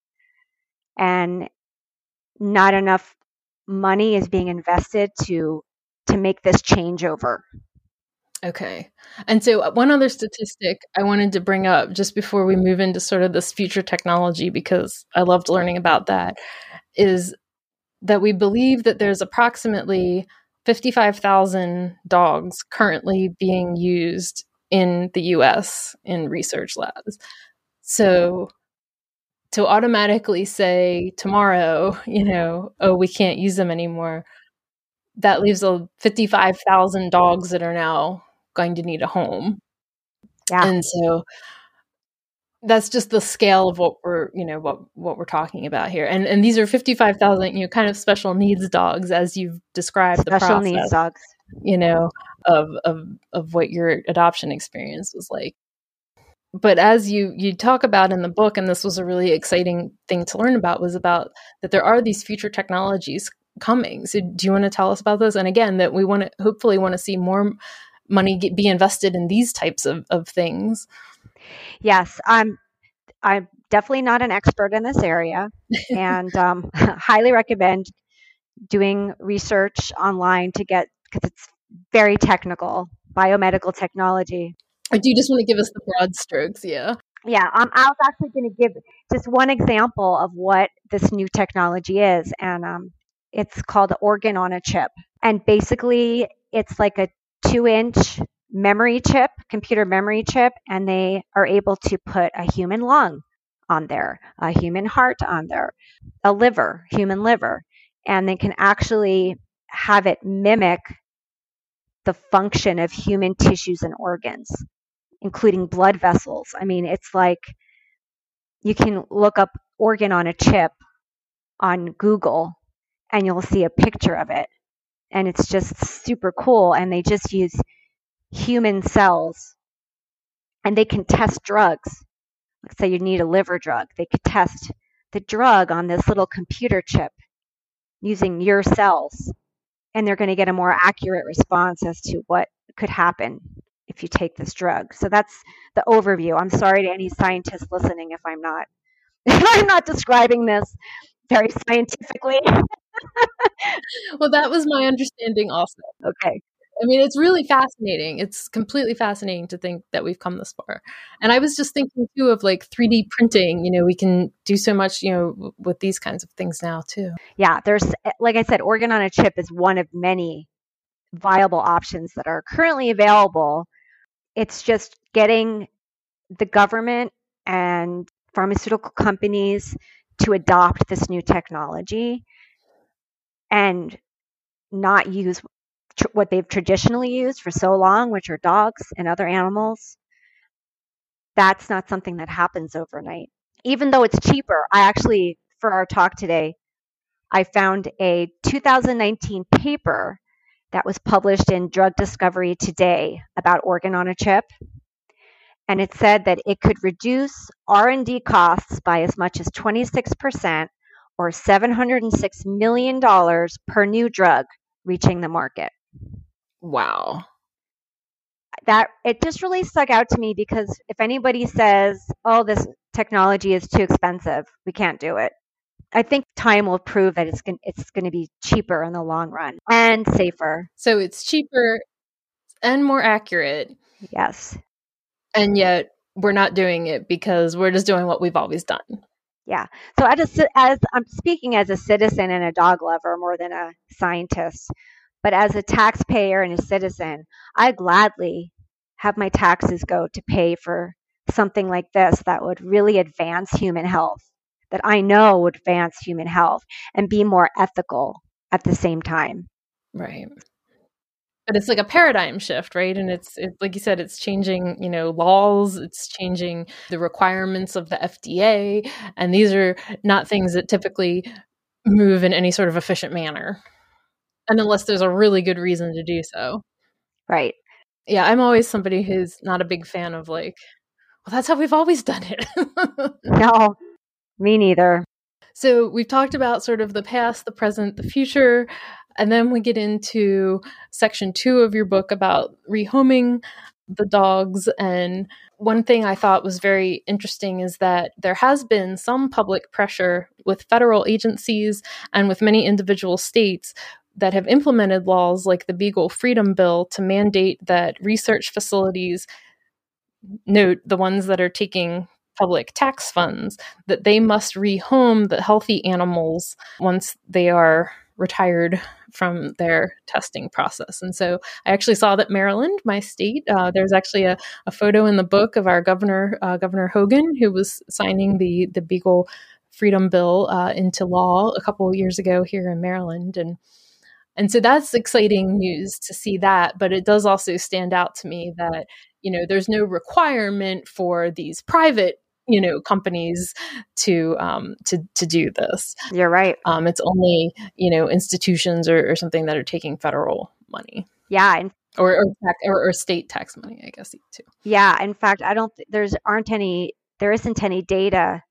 And not enough money is being invested to to make this changeover. Okay. And so uh, one other statistic I wanted to bring up just before we move into sort of this future technology because I loved learning about that is that we believe that there's approximately 55,000 dogs currently being used in the US in research labs. So mm-hmm. to automatically say tomorrow, you know, oh, we can't use them anymore, that leaves a 55,000 dogs that are now going to need a home. Yeah. And so that's just the scale of what we're you know what what we're talking about here and and these are 55,000 you know kind of special needs dogs as you've described special the process, needs dogs you know of of of what your adoption experience was like. But as you you talk about in the book and this was a really exciting thing to learn about was about that there are these future technologies coming. So do you want to tell us about those? And again that we want to hopefully want to see more money get, be invested in these types of, of things. Yes, I'm. I'm definitely not an expert in this area, and um, highly recommend doing research online to get because it's very technical biomedical technology. do you just want to give us the broad strokes? Yeah. Yeah, um, I was actually going to give just one example of what this new technology is, and um, it's called organ on a chip. And basically, it's like a two inch memory chip, computer memory chip, and they are able to put a human lung on there, a human heart on there, a liver, human liver, and they can actually have it mimic the function of human tissues and organs, including blood vessels. I mean, it's like you can look up organ on a chip on Google and you'll see a picture of it. And it's just super cool. And they just use human cells and they can test drugs. Let's say you need a liver drug, they could test the drug on this little computer chip using your cells, and they're going to get a more accurate response as to what could happen if you take this drug. So that's the overview. I'm sorry to any scientists listening if I'm not if I'm not describing this very scientifically. well, that was my understanding also. Okay. I mean, it's really fascinating. It's completely fascinating to think that we've come this far. And I was just thinking too of like 3D printing. You know, we can do so much, you know, with these kinds of things now too. Yeah, there's, eh, like I said, organ on a chip is one of many viable options that are currently available. It's just getting the government and pharmaceutical companies to adopt this new technology and not use tr- what they've traditionally used for so long, which are dogs and other animals, that's not something that happens overnight. Even though it's cheaper, I actually, for our talk today, I found a 2019 paper that was published in Drug Discovery Today about organ on a chip. And it said that it could reduce R&D costs by as much as 26% or $706 million per new drug reaching the market. Wow. That it just really stuck out to me because if anybody says, "Oh, this technology is too expensive, we can't do it," I think time will prove that it's going it's going to be cheaper in the long run and safer. So it's cheaper and more accurate. Yes. And yet we're not doing it because we're just doing what we've always done. Yeah. So as a, as I'm speaking as a citizen and a dog lover more than a scientist, but as a taxpayer and a citizen, I gladly have my taxes go to pay for something like this that would really advance human health, that I know would advance human health and be more ethical at the same time. Right. But it's like a paradigm shift, right? And it's it, like you said, it's changing, you know, laws. It's changing the requirements of the FDA, and these are not things that typically move in any sort of efficient manner, and unless there's a really good reason to do so. Right. Yeah, I'm always somebody who's not a big fan of like, well, that's how we've always done it. no, me neither. So we've talked about sort of the past, the present, the future. And then we get into section two of your book about rehoming the dogs. And one thing I thought was very interesting is that there has been some public pressure with federal agencies and with many individual states that have implemented laws like the Beagle Freedom Bill to mandate that research facilities note the ones that are taking public tax funds that they must rehome the healthy animals once they are retired from their testing process. And so I actually saw that Maryland, my state, uh, there's actually a, a, photo in the book of our governor, uh, Governor Hogan, who was signing the the Beagle Freedom Bill uh, into law a couple of years ago here in Maryland, and and so that's exciting news to see that. But it does also stand out to me that you know there's no requirement for these private you know companies to um, to to do this. You're right. Um, it's only you know institutions or, or, something that are taking federal money. Yeah, and or or, or or, state tax money, I guess too. Yeah, in fact, I don't. There's aren't any. There isn't any data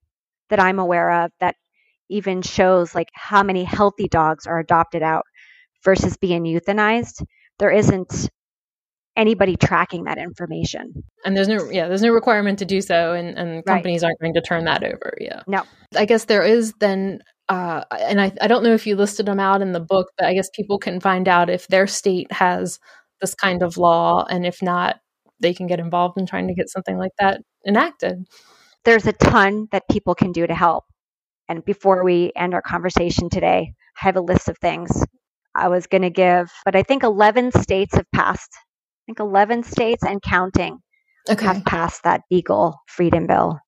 that I'm aware of that even shows like how many healthy dogs are adopted out versus being euthanized. There isn't anybody tracking that information. And there's no yeah, there's no requirement to do so and, and companies right. aren't going to turn that over. Yeah. No. I guess there is then uh, and I, I don't know if you listed them out in the book, but I guess people can find out if their state has this kind of law and if not, they can get involved in trying to get something like that enacted. There's a ton that people can do to help. And before we end our conversation today, I have a list of things I was going to give, but I think 11 states have passed I think 11 states and counting okay. have passed that Beagle Freedom Bill.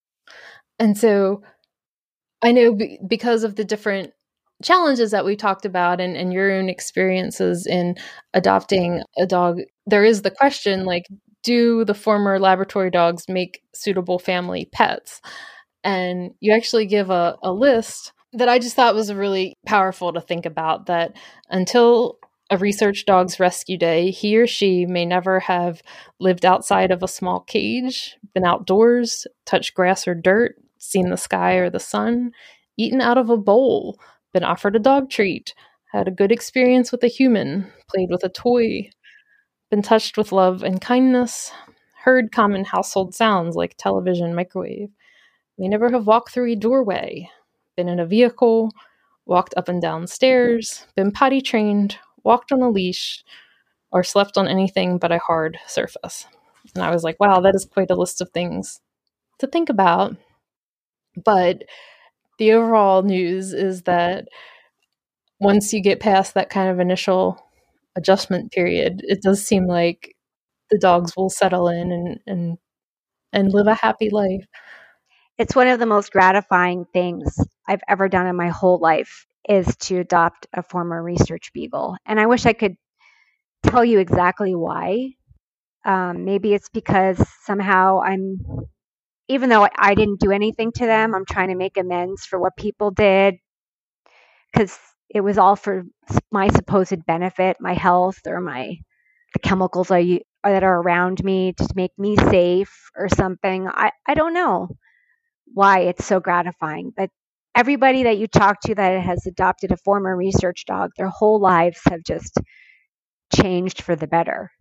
And so I know b- because of the different challenges that we talked about and, and your own experiences in adopting a dog, there is the question like, do the former laboratory dogs make suitable family pets? And you actually give a, a list that I just thought was really powerful to think about that until a research dog's rescue day, he or she may never have lived outside of a small cage, been outdoors, touched grass or dirt, seen the sky or the sun, eaten out of a bowl, been offered a dog treat, had a good experience with a human, played with a toy, been touched with love and kindness, heard common household sounds like television, microwave, may never have walked through a doorway, been in a vehicle, walked up and down stairs, been potty trained, walked on a leash, or slept on anything but a hard surface. And I was like, wow, that is quite a list of things to think about. But the overall news is that once you get past that kind of initial adjustment period, it does seem like the dogs will settle in and and and live a happy life. It's one of the most gratifying things I've ever done in my whole life is to adopt a former research beagle. And I wish I could tell you exactly why. Um, maybe it's because somehow I'm, even though I didn't do anything to them, I'm trying to make amends for what people did because it was all for my supposed benefit, my health, or my the chemicals I that are around me to make me safe or something. I, I don't know why it's so gratifying, but everybody that you talk to that has adopted a former research dog, their whole lives have just changed for the better.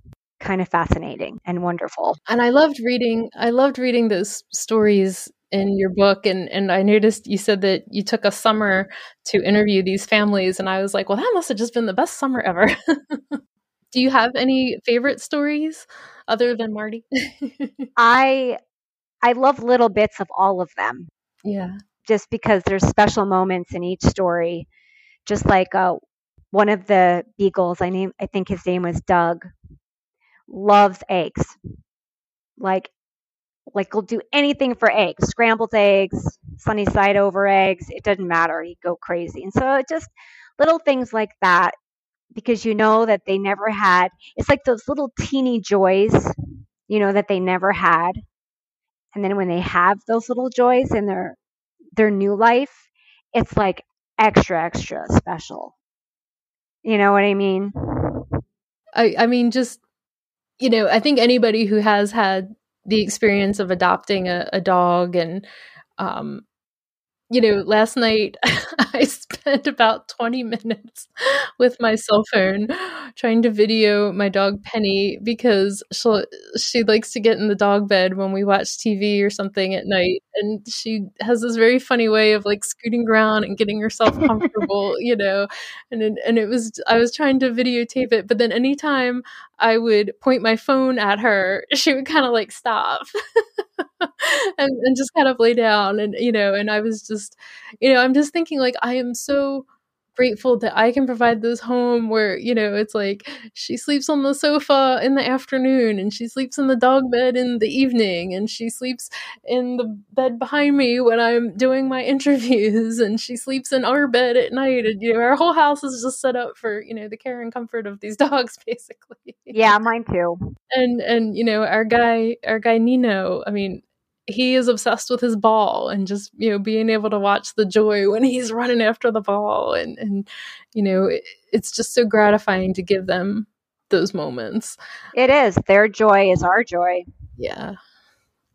Kind of fascinating and wonderful. And I loved reading I loved reading those stories in your book and and I noticed you said that you took a summer to interview these families and I was like, well that must have just been the best summer ever. Do you have any favorite stories other than Marty? I I love little bits of all of them. Yeah. Just because there's special moments in each story. Just like uh, one of the beagles, I name I think his name was Doug, loves eggs. Like like he'll do anything for eggs, scrambled eggs, sunny side over eggs. It doesn't matter. He'd go crazy. And so just little things like that because you know that they never had it's like those little teeny joys, you know, that they never had. And then when they have those little joys in their their new life, it's like extra, extra special. You know what I mean? I, I mean, just, you know, I think anybody who has had the experience of adopting a, a dog and um, you know, last night I spent about 20 minutes with my cell phone trying to video my dog Penny because she she likes to get in the dog bed when we watch TV or something at night and she has this very funny way of like scooting around and getting herself comfortable, you know. And it, and it was I was trying to videotape it, but then anytime I would point my phone at her, she would kind of like stop and, and just kind of lay down. And, you know, and I was just, you know, I'm just thinking like, I am so grateful that I can provide this home where, you know, it's like she sleeps on the sofa in the afternoon and she sleeps in the dog bed in the evening and she sleeps in the bed behind me when I'm doing my interviews and she sleeps in our bed at night. And, you know, our whole house is just set up for, you know, the care and comfort of these dogs, basically. Yeah, mine too. And, and, you know, our guy, our guy Nino, I mean, he is obsessed with his ball and just you know being able to watch the joy when he's running after the ball. And and you know it, it's just so gratifying to give them those moments. It is. Their joy is our joy. Yeah.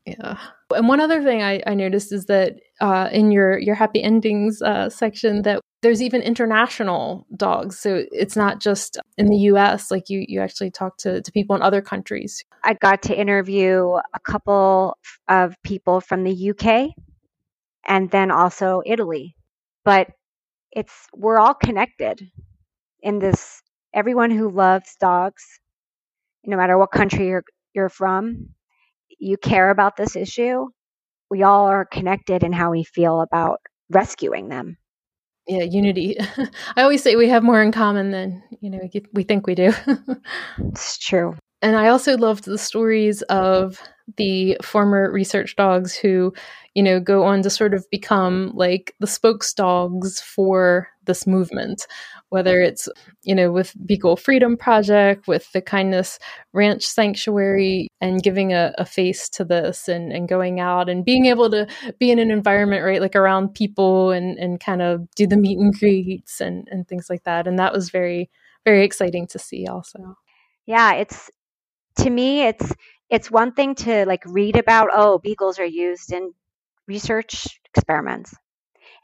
Yeah. And one other thing i, I noticed is that uh, in your your happy endings uh, section that there's even international dogs. So it's not just in the us like you you actually talk to, to people in other countries. I got to interview a couple of people from the uk and then also italy. But it's we're all connected in this everyone who loves dogs no matter what country you're you're from you care about this issue we all are connected in how we feel about rescuing them. Yeah unity. I always say we have more in common than you know we think we do. It's true. And i also loved the stories of the former research dogs who you know go on to sort of become like the spokes dogs for this movement whether it's you know with beagle freedom project with the kindness ranch sanctuary and giving a, a, face to this and, and going out and being able to be in an environment right like around people and and kind of do the meet and greets and and things like that. And that was very very exciting to see also. Yeah it's to me it's it's one thing to like read about oh beagles are used in research experiments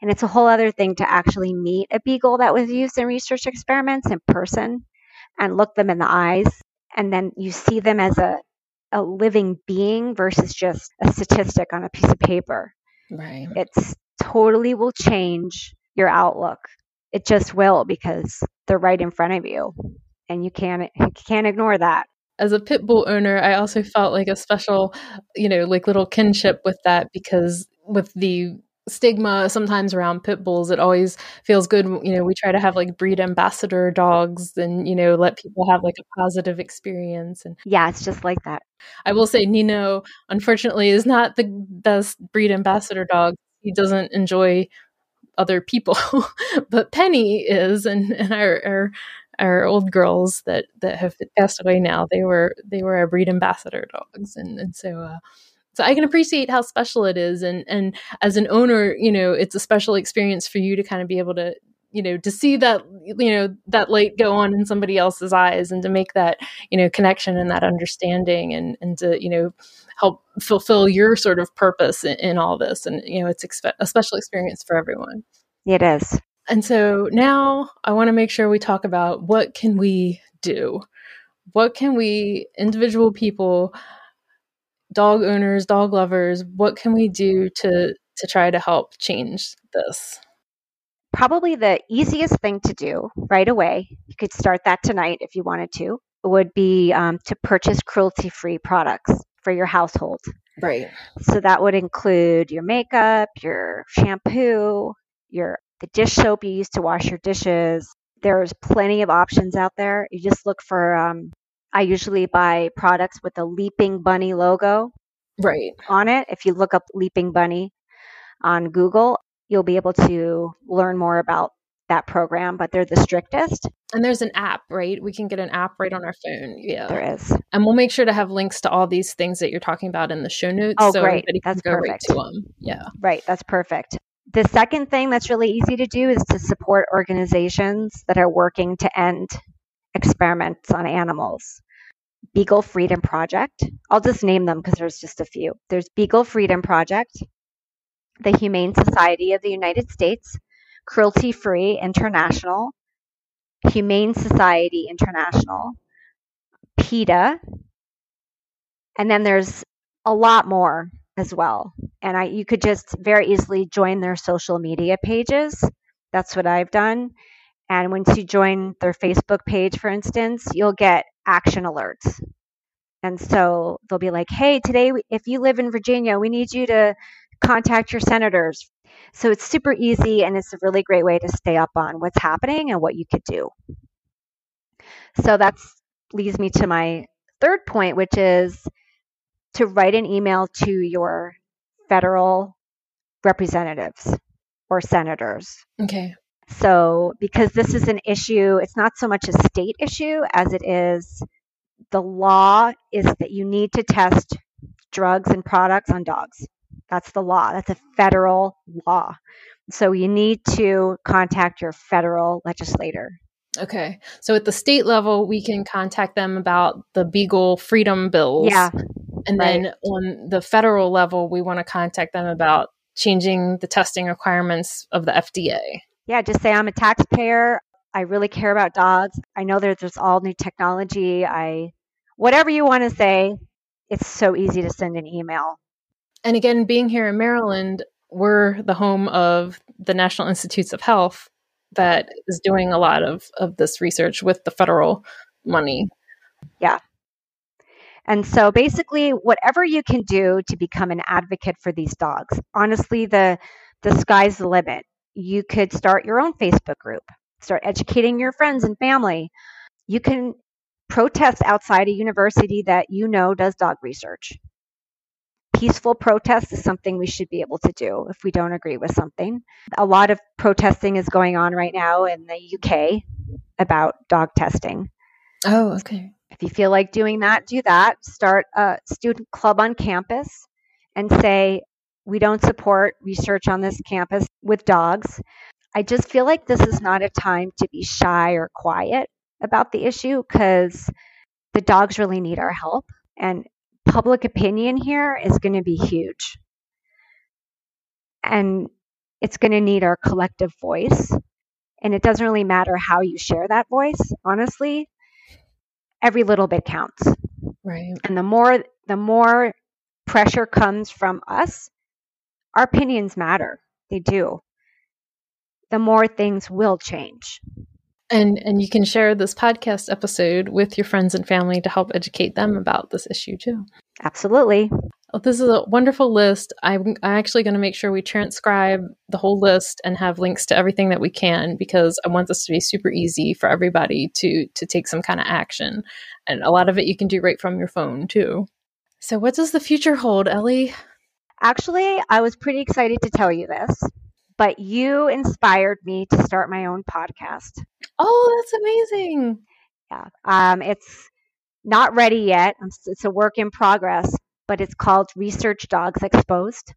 and it's a whole other thing to actually meet a beagle that was used in research experiments in person and look them in the eyes. And then you see them as a, a living being versus just a statistic on a piece of paper. Right. It's totally will change your outlook. It just will because they're right in front of you and you can't you can't ignore that as a pit bull owner, I also felt like a special, you know, like little kinship with that because with the stigma sometimes around pit bulls. It always feels good you know we try to have like breed ambassador dogs and you know let people have like a positive experience and yeah it's just like that. I will say nino unfortunately is not the best breed ambassador dog. He doesn't enjoy other people but penny is and, and our, our our old girls that that have passed away now they were they were our breed ambassador dogs. And and so uh so i can appreciate how special it is and and as an owner you know it's a special experience for you to kind of be able to you know to see that you know that light go on in somebody else's eyes and to make that you know connection and that understanding and and to you know help fulfill your sort of purpose in, in all this. And you know it's expe- a special experience for everyone. It is. And so now i want to make sure we talk about what can we do? What can we individual people dog owners, dog lovers, what can we do to to try to help change this? Probably the easiest thing to do right away. You could start that tonight if you wanted to. would be um, to purchase cruelty free products for your household. Right. So that would include your makeup, your shampoo, your the dish soap you use to wash your dishes. There's plenty of options out there. You just look for um, I usually buy products with a Leaping Bunny logo Right. on it. If you look up Leaping Bunny on Google, you'll be able to learn more about that program, but they're the strictest. And there's an app, right? We can get an app right on our phone. Yeah. There is. And we'll make sure to have links to all these things that you're talking about in the show notes. Oh, so great. everybody can That's right perfect. to them. Yeah. Right, that's perfect. The second thing that's really easy to do is to support organizations that are working to end experiments on animals. Beagle Freedom Project. I'll just name them because there's just a few. There's Beagle Freedom Project, the Humane Society of the United States, Cruelty Free International, Humane Society International, PETA, and then there's a lot more as well. And I you could just very easily join their social media pages. That's what I've done. And once you join their Facebook page, for instance, you'll get action alerts. And so they'll be like, hey, today, if you live in Virginia, we need you to contact your senators. So it's super easy and it's a really great way to stay up on what's happening and what you could do. So that leads me to my third point, which is to write an email to your federal representatives or senators. Okay. So, because this is an issue, it's not so much a state issue as it is the law is that you need to test drugs and products on dogs. That's the law. That's a federal law. So, you need to contact your federal legislator. Okay. So at the state level, we can contact them about the Beagle freedom bills. Yeah, And then on the federal level, we want to contact them about changing the testing requirements of the FDA. Yeah, just say I'm a taxpayer. I really care about dogs. I know that there's all new technology. I whatever you want to say, it's so easy to send an email. And again, being here in Maryland, we're the home of the National Institutes of Health that is doing a lot of, of this research with the federal money. Yeah. And so basically whatever you can do to become an advocate for these dogs. Honestly, the the sky's the limit. You could start your own Facebook group. Start educating your friends and family. You can protest outside a university that you know does dog research. Peaceful protest is something we should be able to do if we don't agree with something. A lot of protesting is going on right now in the UK about dog testing. Oh, okay. If you feel like doing that, do that. Start a student club on campus and say, we don't support research on this campus with dogs. I just feel like this is not a time to be shy or quiet about the issue because the dogs really need our help. And public opinion here is going to be huge. And it's going to need our collective voice. And it doesn't really matter how you share that voice, honestly every little bit counts Right. and the more the more pressure comes from us our opinions matter they do the more things will change And and you can share this podcast episode with your friends and family to help educate them about this issue too. absolutely Oh, this is a wonderful list. I'm, I'm actually going to make sure we transcribe the whole list and have links to everything that we can because I want this to be super easy for everybody to to take some kind of action. And a lot of it you can do right from your phone too. So, what does the future hold, Ellie? Actually i was pretty excited to tell you this but you inspired me to start my own podcast Oh, that's amazing! yeah um, it's not ready yet It's- a work in progress but it's called research dogs exposed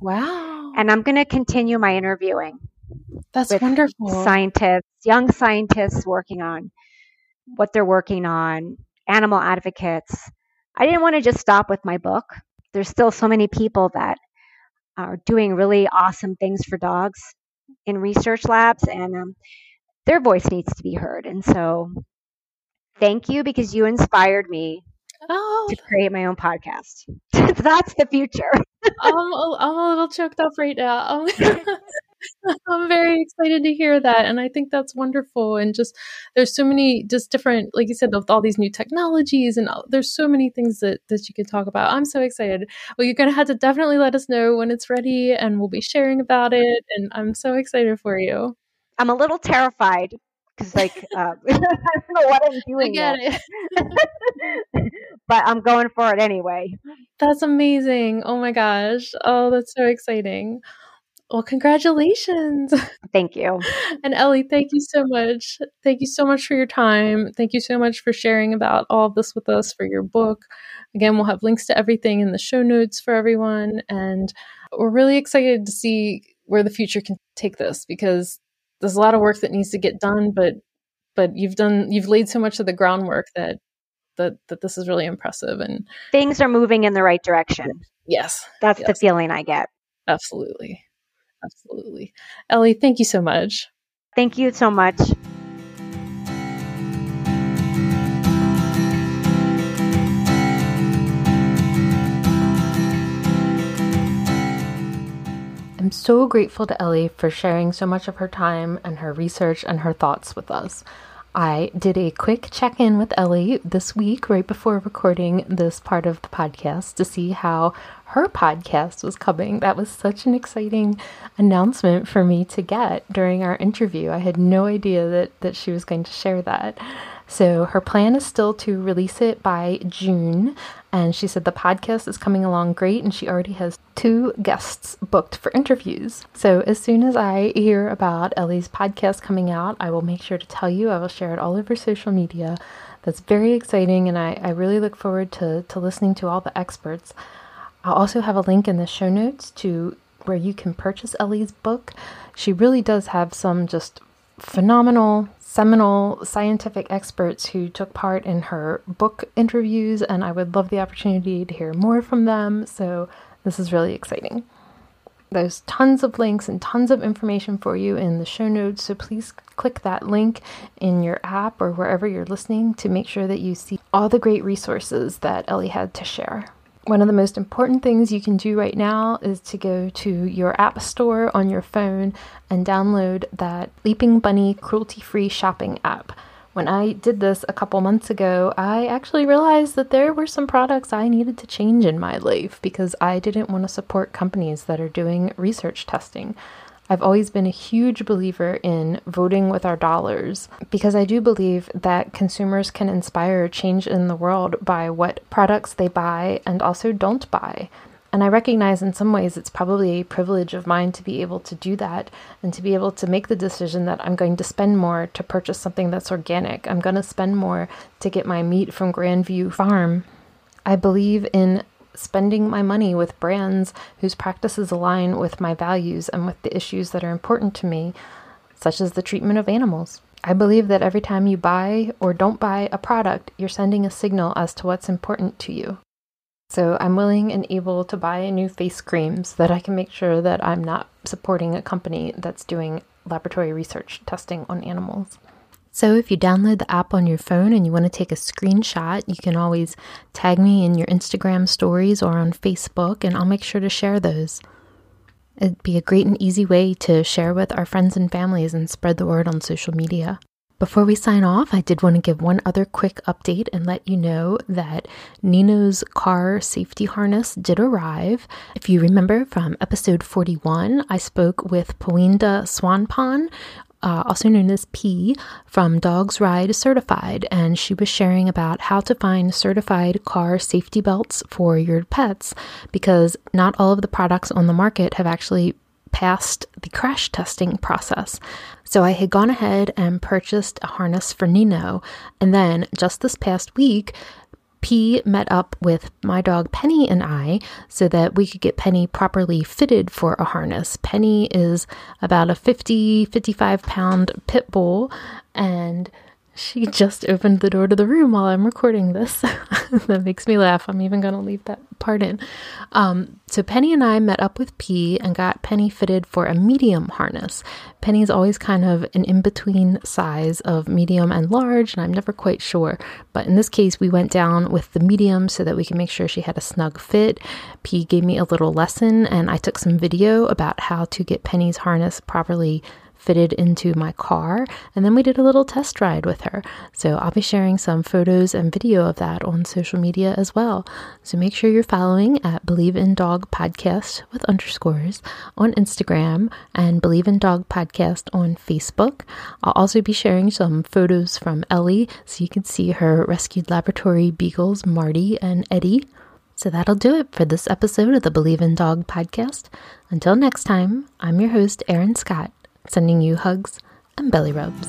Wow, and i'm going to continue my interviewing that's wonderful. scientists, young scientists working on what they're working on, animal advocates. I didn't want to just stop with my book. There's still so many people that are doing really awesome things for dogs in research labs, and um, their voice needs to be heard. And so, thank you because you inspired me oh, to create my own podcast. That's the future. I'm, a- I'm a little choked up right now. Um, I'm very excited to hear that. And I think that's wonderful. And just there's so many just different, like you said, with all these new technologies and all, there's so many things that, that you can talk about. I'm so excited. Well, you're going to have to definitely let us know when it's ready and we'll be sharing about it. And I'm so excited for you. I'm a little terrified because like uh, I don't know what I'm doing. I get it. but I'm going for it anyway. That's amazing. Oh my gosh. Oh, that's so exciting. Well, congratulations. Thank you. And Ellie, thank you so much. Thank you so much for your time. Thank you so much for sharing about all of this with us for your book. Again, we'll have links to everything in the show notes for everyone. And we're really excited to see where the future can take this because there's a lot of work that needs to get done, but but you've done you've laid so much of the groundwork that that that this is really impressive and things are moving in the right direction. Yes. That's yes. the feeling I get. Absolutely. Absolutely. Ellie, thank you so much. Thank you so much. I'm so grateful to Ellie for sharing so much of her time and her research and her thoughts with us. I did a quick check in with Ellie this week, right before recording this part of the podcast, to see how her podcast was coming. That was such an exciting announcement for me to get during our interview. I had no idea that, that she was going to share that. So her plan is still to release it by June. And she said the podcast is coming along great, and she already has two guests booked for interviews. So as soon as I hear about Ellie's podcast coming out, I will make sure to tell you. I will share it all over social media. That's very exciting, and I, I really look forward to, to listening to all the experts. I'll also have a link in the show notes to where you can purchase Ellie's book. She really does have some just phenomenal seminal scientific experts who took part in her book interviews, and I would love the opportunity to hear more from them. So, this is really exciting. There's tons of links and tons of information for you in the show notes, so please click that link in your app or wherever you're listening to make sure that you see all the great resources that Ellie had to share. One of the most important things you can do right now is to go to your app store on your phone and download that Leaping Bunny cruelty free shopping app. When I did this a couple months ago, I actually realized that there were some products I needed to change in my life because I didn't want to support companies that are doing research testing. I've always been a huge believer in voting with our dollars because I do believe that consumers can inspire change in the world by what products they buy and also don't buy. And I recognize in some ways it's probably a privilege of mine to be able to do that and to be able to make the decision that I'm going to spend more to purchase something that's organic. I'm going to spend more to get my meat from Grandview Farm. I believe in spending my money with brands whose practices align with my values and with the issues that are important to me, such as the treatment of animals. I believe that every time you buy or don't buy a product, you're sending a signal as to what's important to you. So I'm willing and able to buy new face creams so that I can make sure that I'm not supporting a company that's doing laboratory research testing on animals. So if you download the app on your phone and you want to take a screenshot, you can always tag me in your Instagram stories or on Facebook, and I'll make sure to share those. It'd be a great and easy way to share with our friends and families and spread the word on social media. Before we sign off, I did want to give one other quick update and let you know that Nino's car safety harness did arrive. If you remember from episode 41, I spoke with Pawinda Swanpan uh, also known as P, from Dogs Ride Certified, and she was sharing about how to find certified car safety belts for your pets because not all of the products on the market have actually passed the crash testing process. So I had gone ahead and purchased a harness for Nino, and then just this past week, P met up with my dog Penny and I so that we could get Penny properly fitted for a harness. Penny is about a 50, 55 pound pit bull and She just opened the door to the room while I'm recording this. that makes me laugh. I'm even going to leave that part in. Um, so, Penny and I met up with P and got Penny fitted for a medium harness. Penny's always kind of an in between size of medium and large, and I'm never quite sure. But in this case, we went down with the medium so that we can make sure she had a snug fit. P gave me a little lesson, and I took some video about how to get Penny's harness properly fitted into my car. And then we did a little test ride with her. So I'll be sharing some photos and video of that on social media as well. So make sure you're following at Believe in Dog Podcast with underscores on Instagram and Believe in Dog Podcast on Facebook. I'll also be sharing some photos from Ellie so you can see her rescued laboratory beagles, Marty and Eddie. So that'll do it for this episode of the Believe in Dog podcast. Until next time, I'm your host, Erin Scott sending you hugs and belly rubs.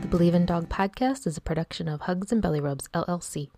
The Believe in Dog podcast is a production of Hugs and Belly Rubs, LLC.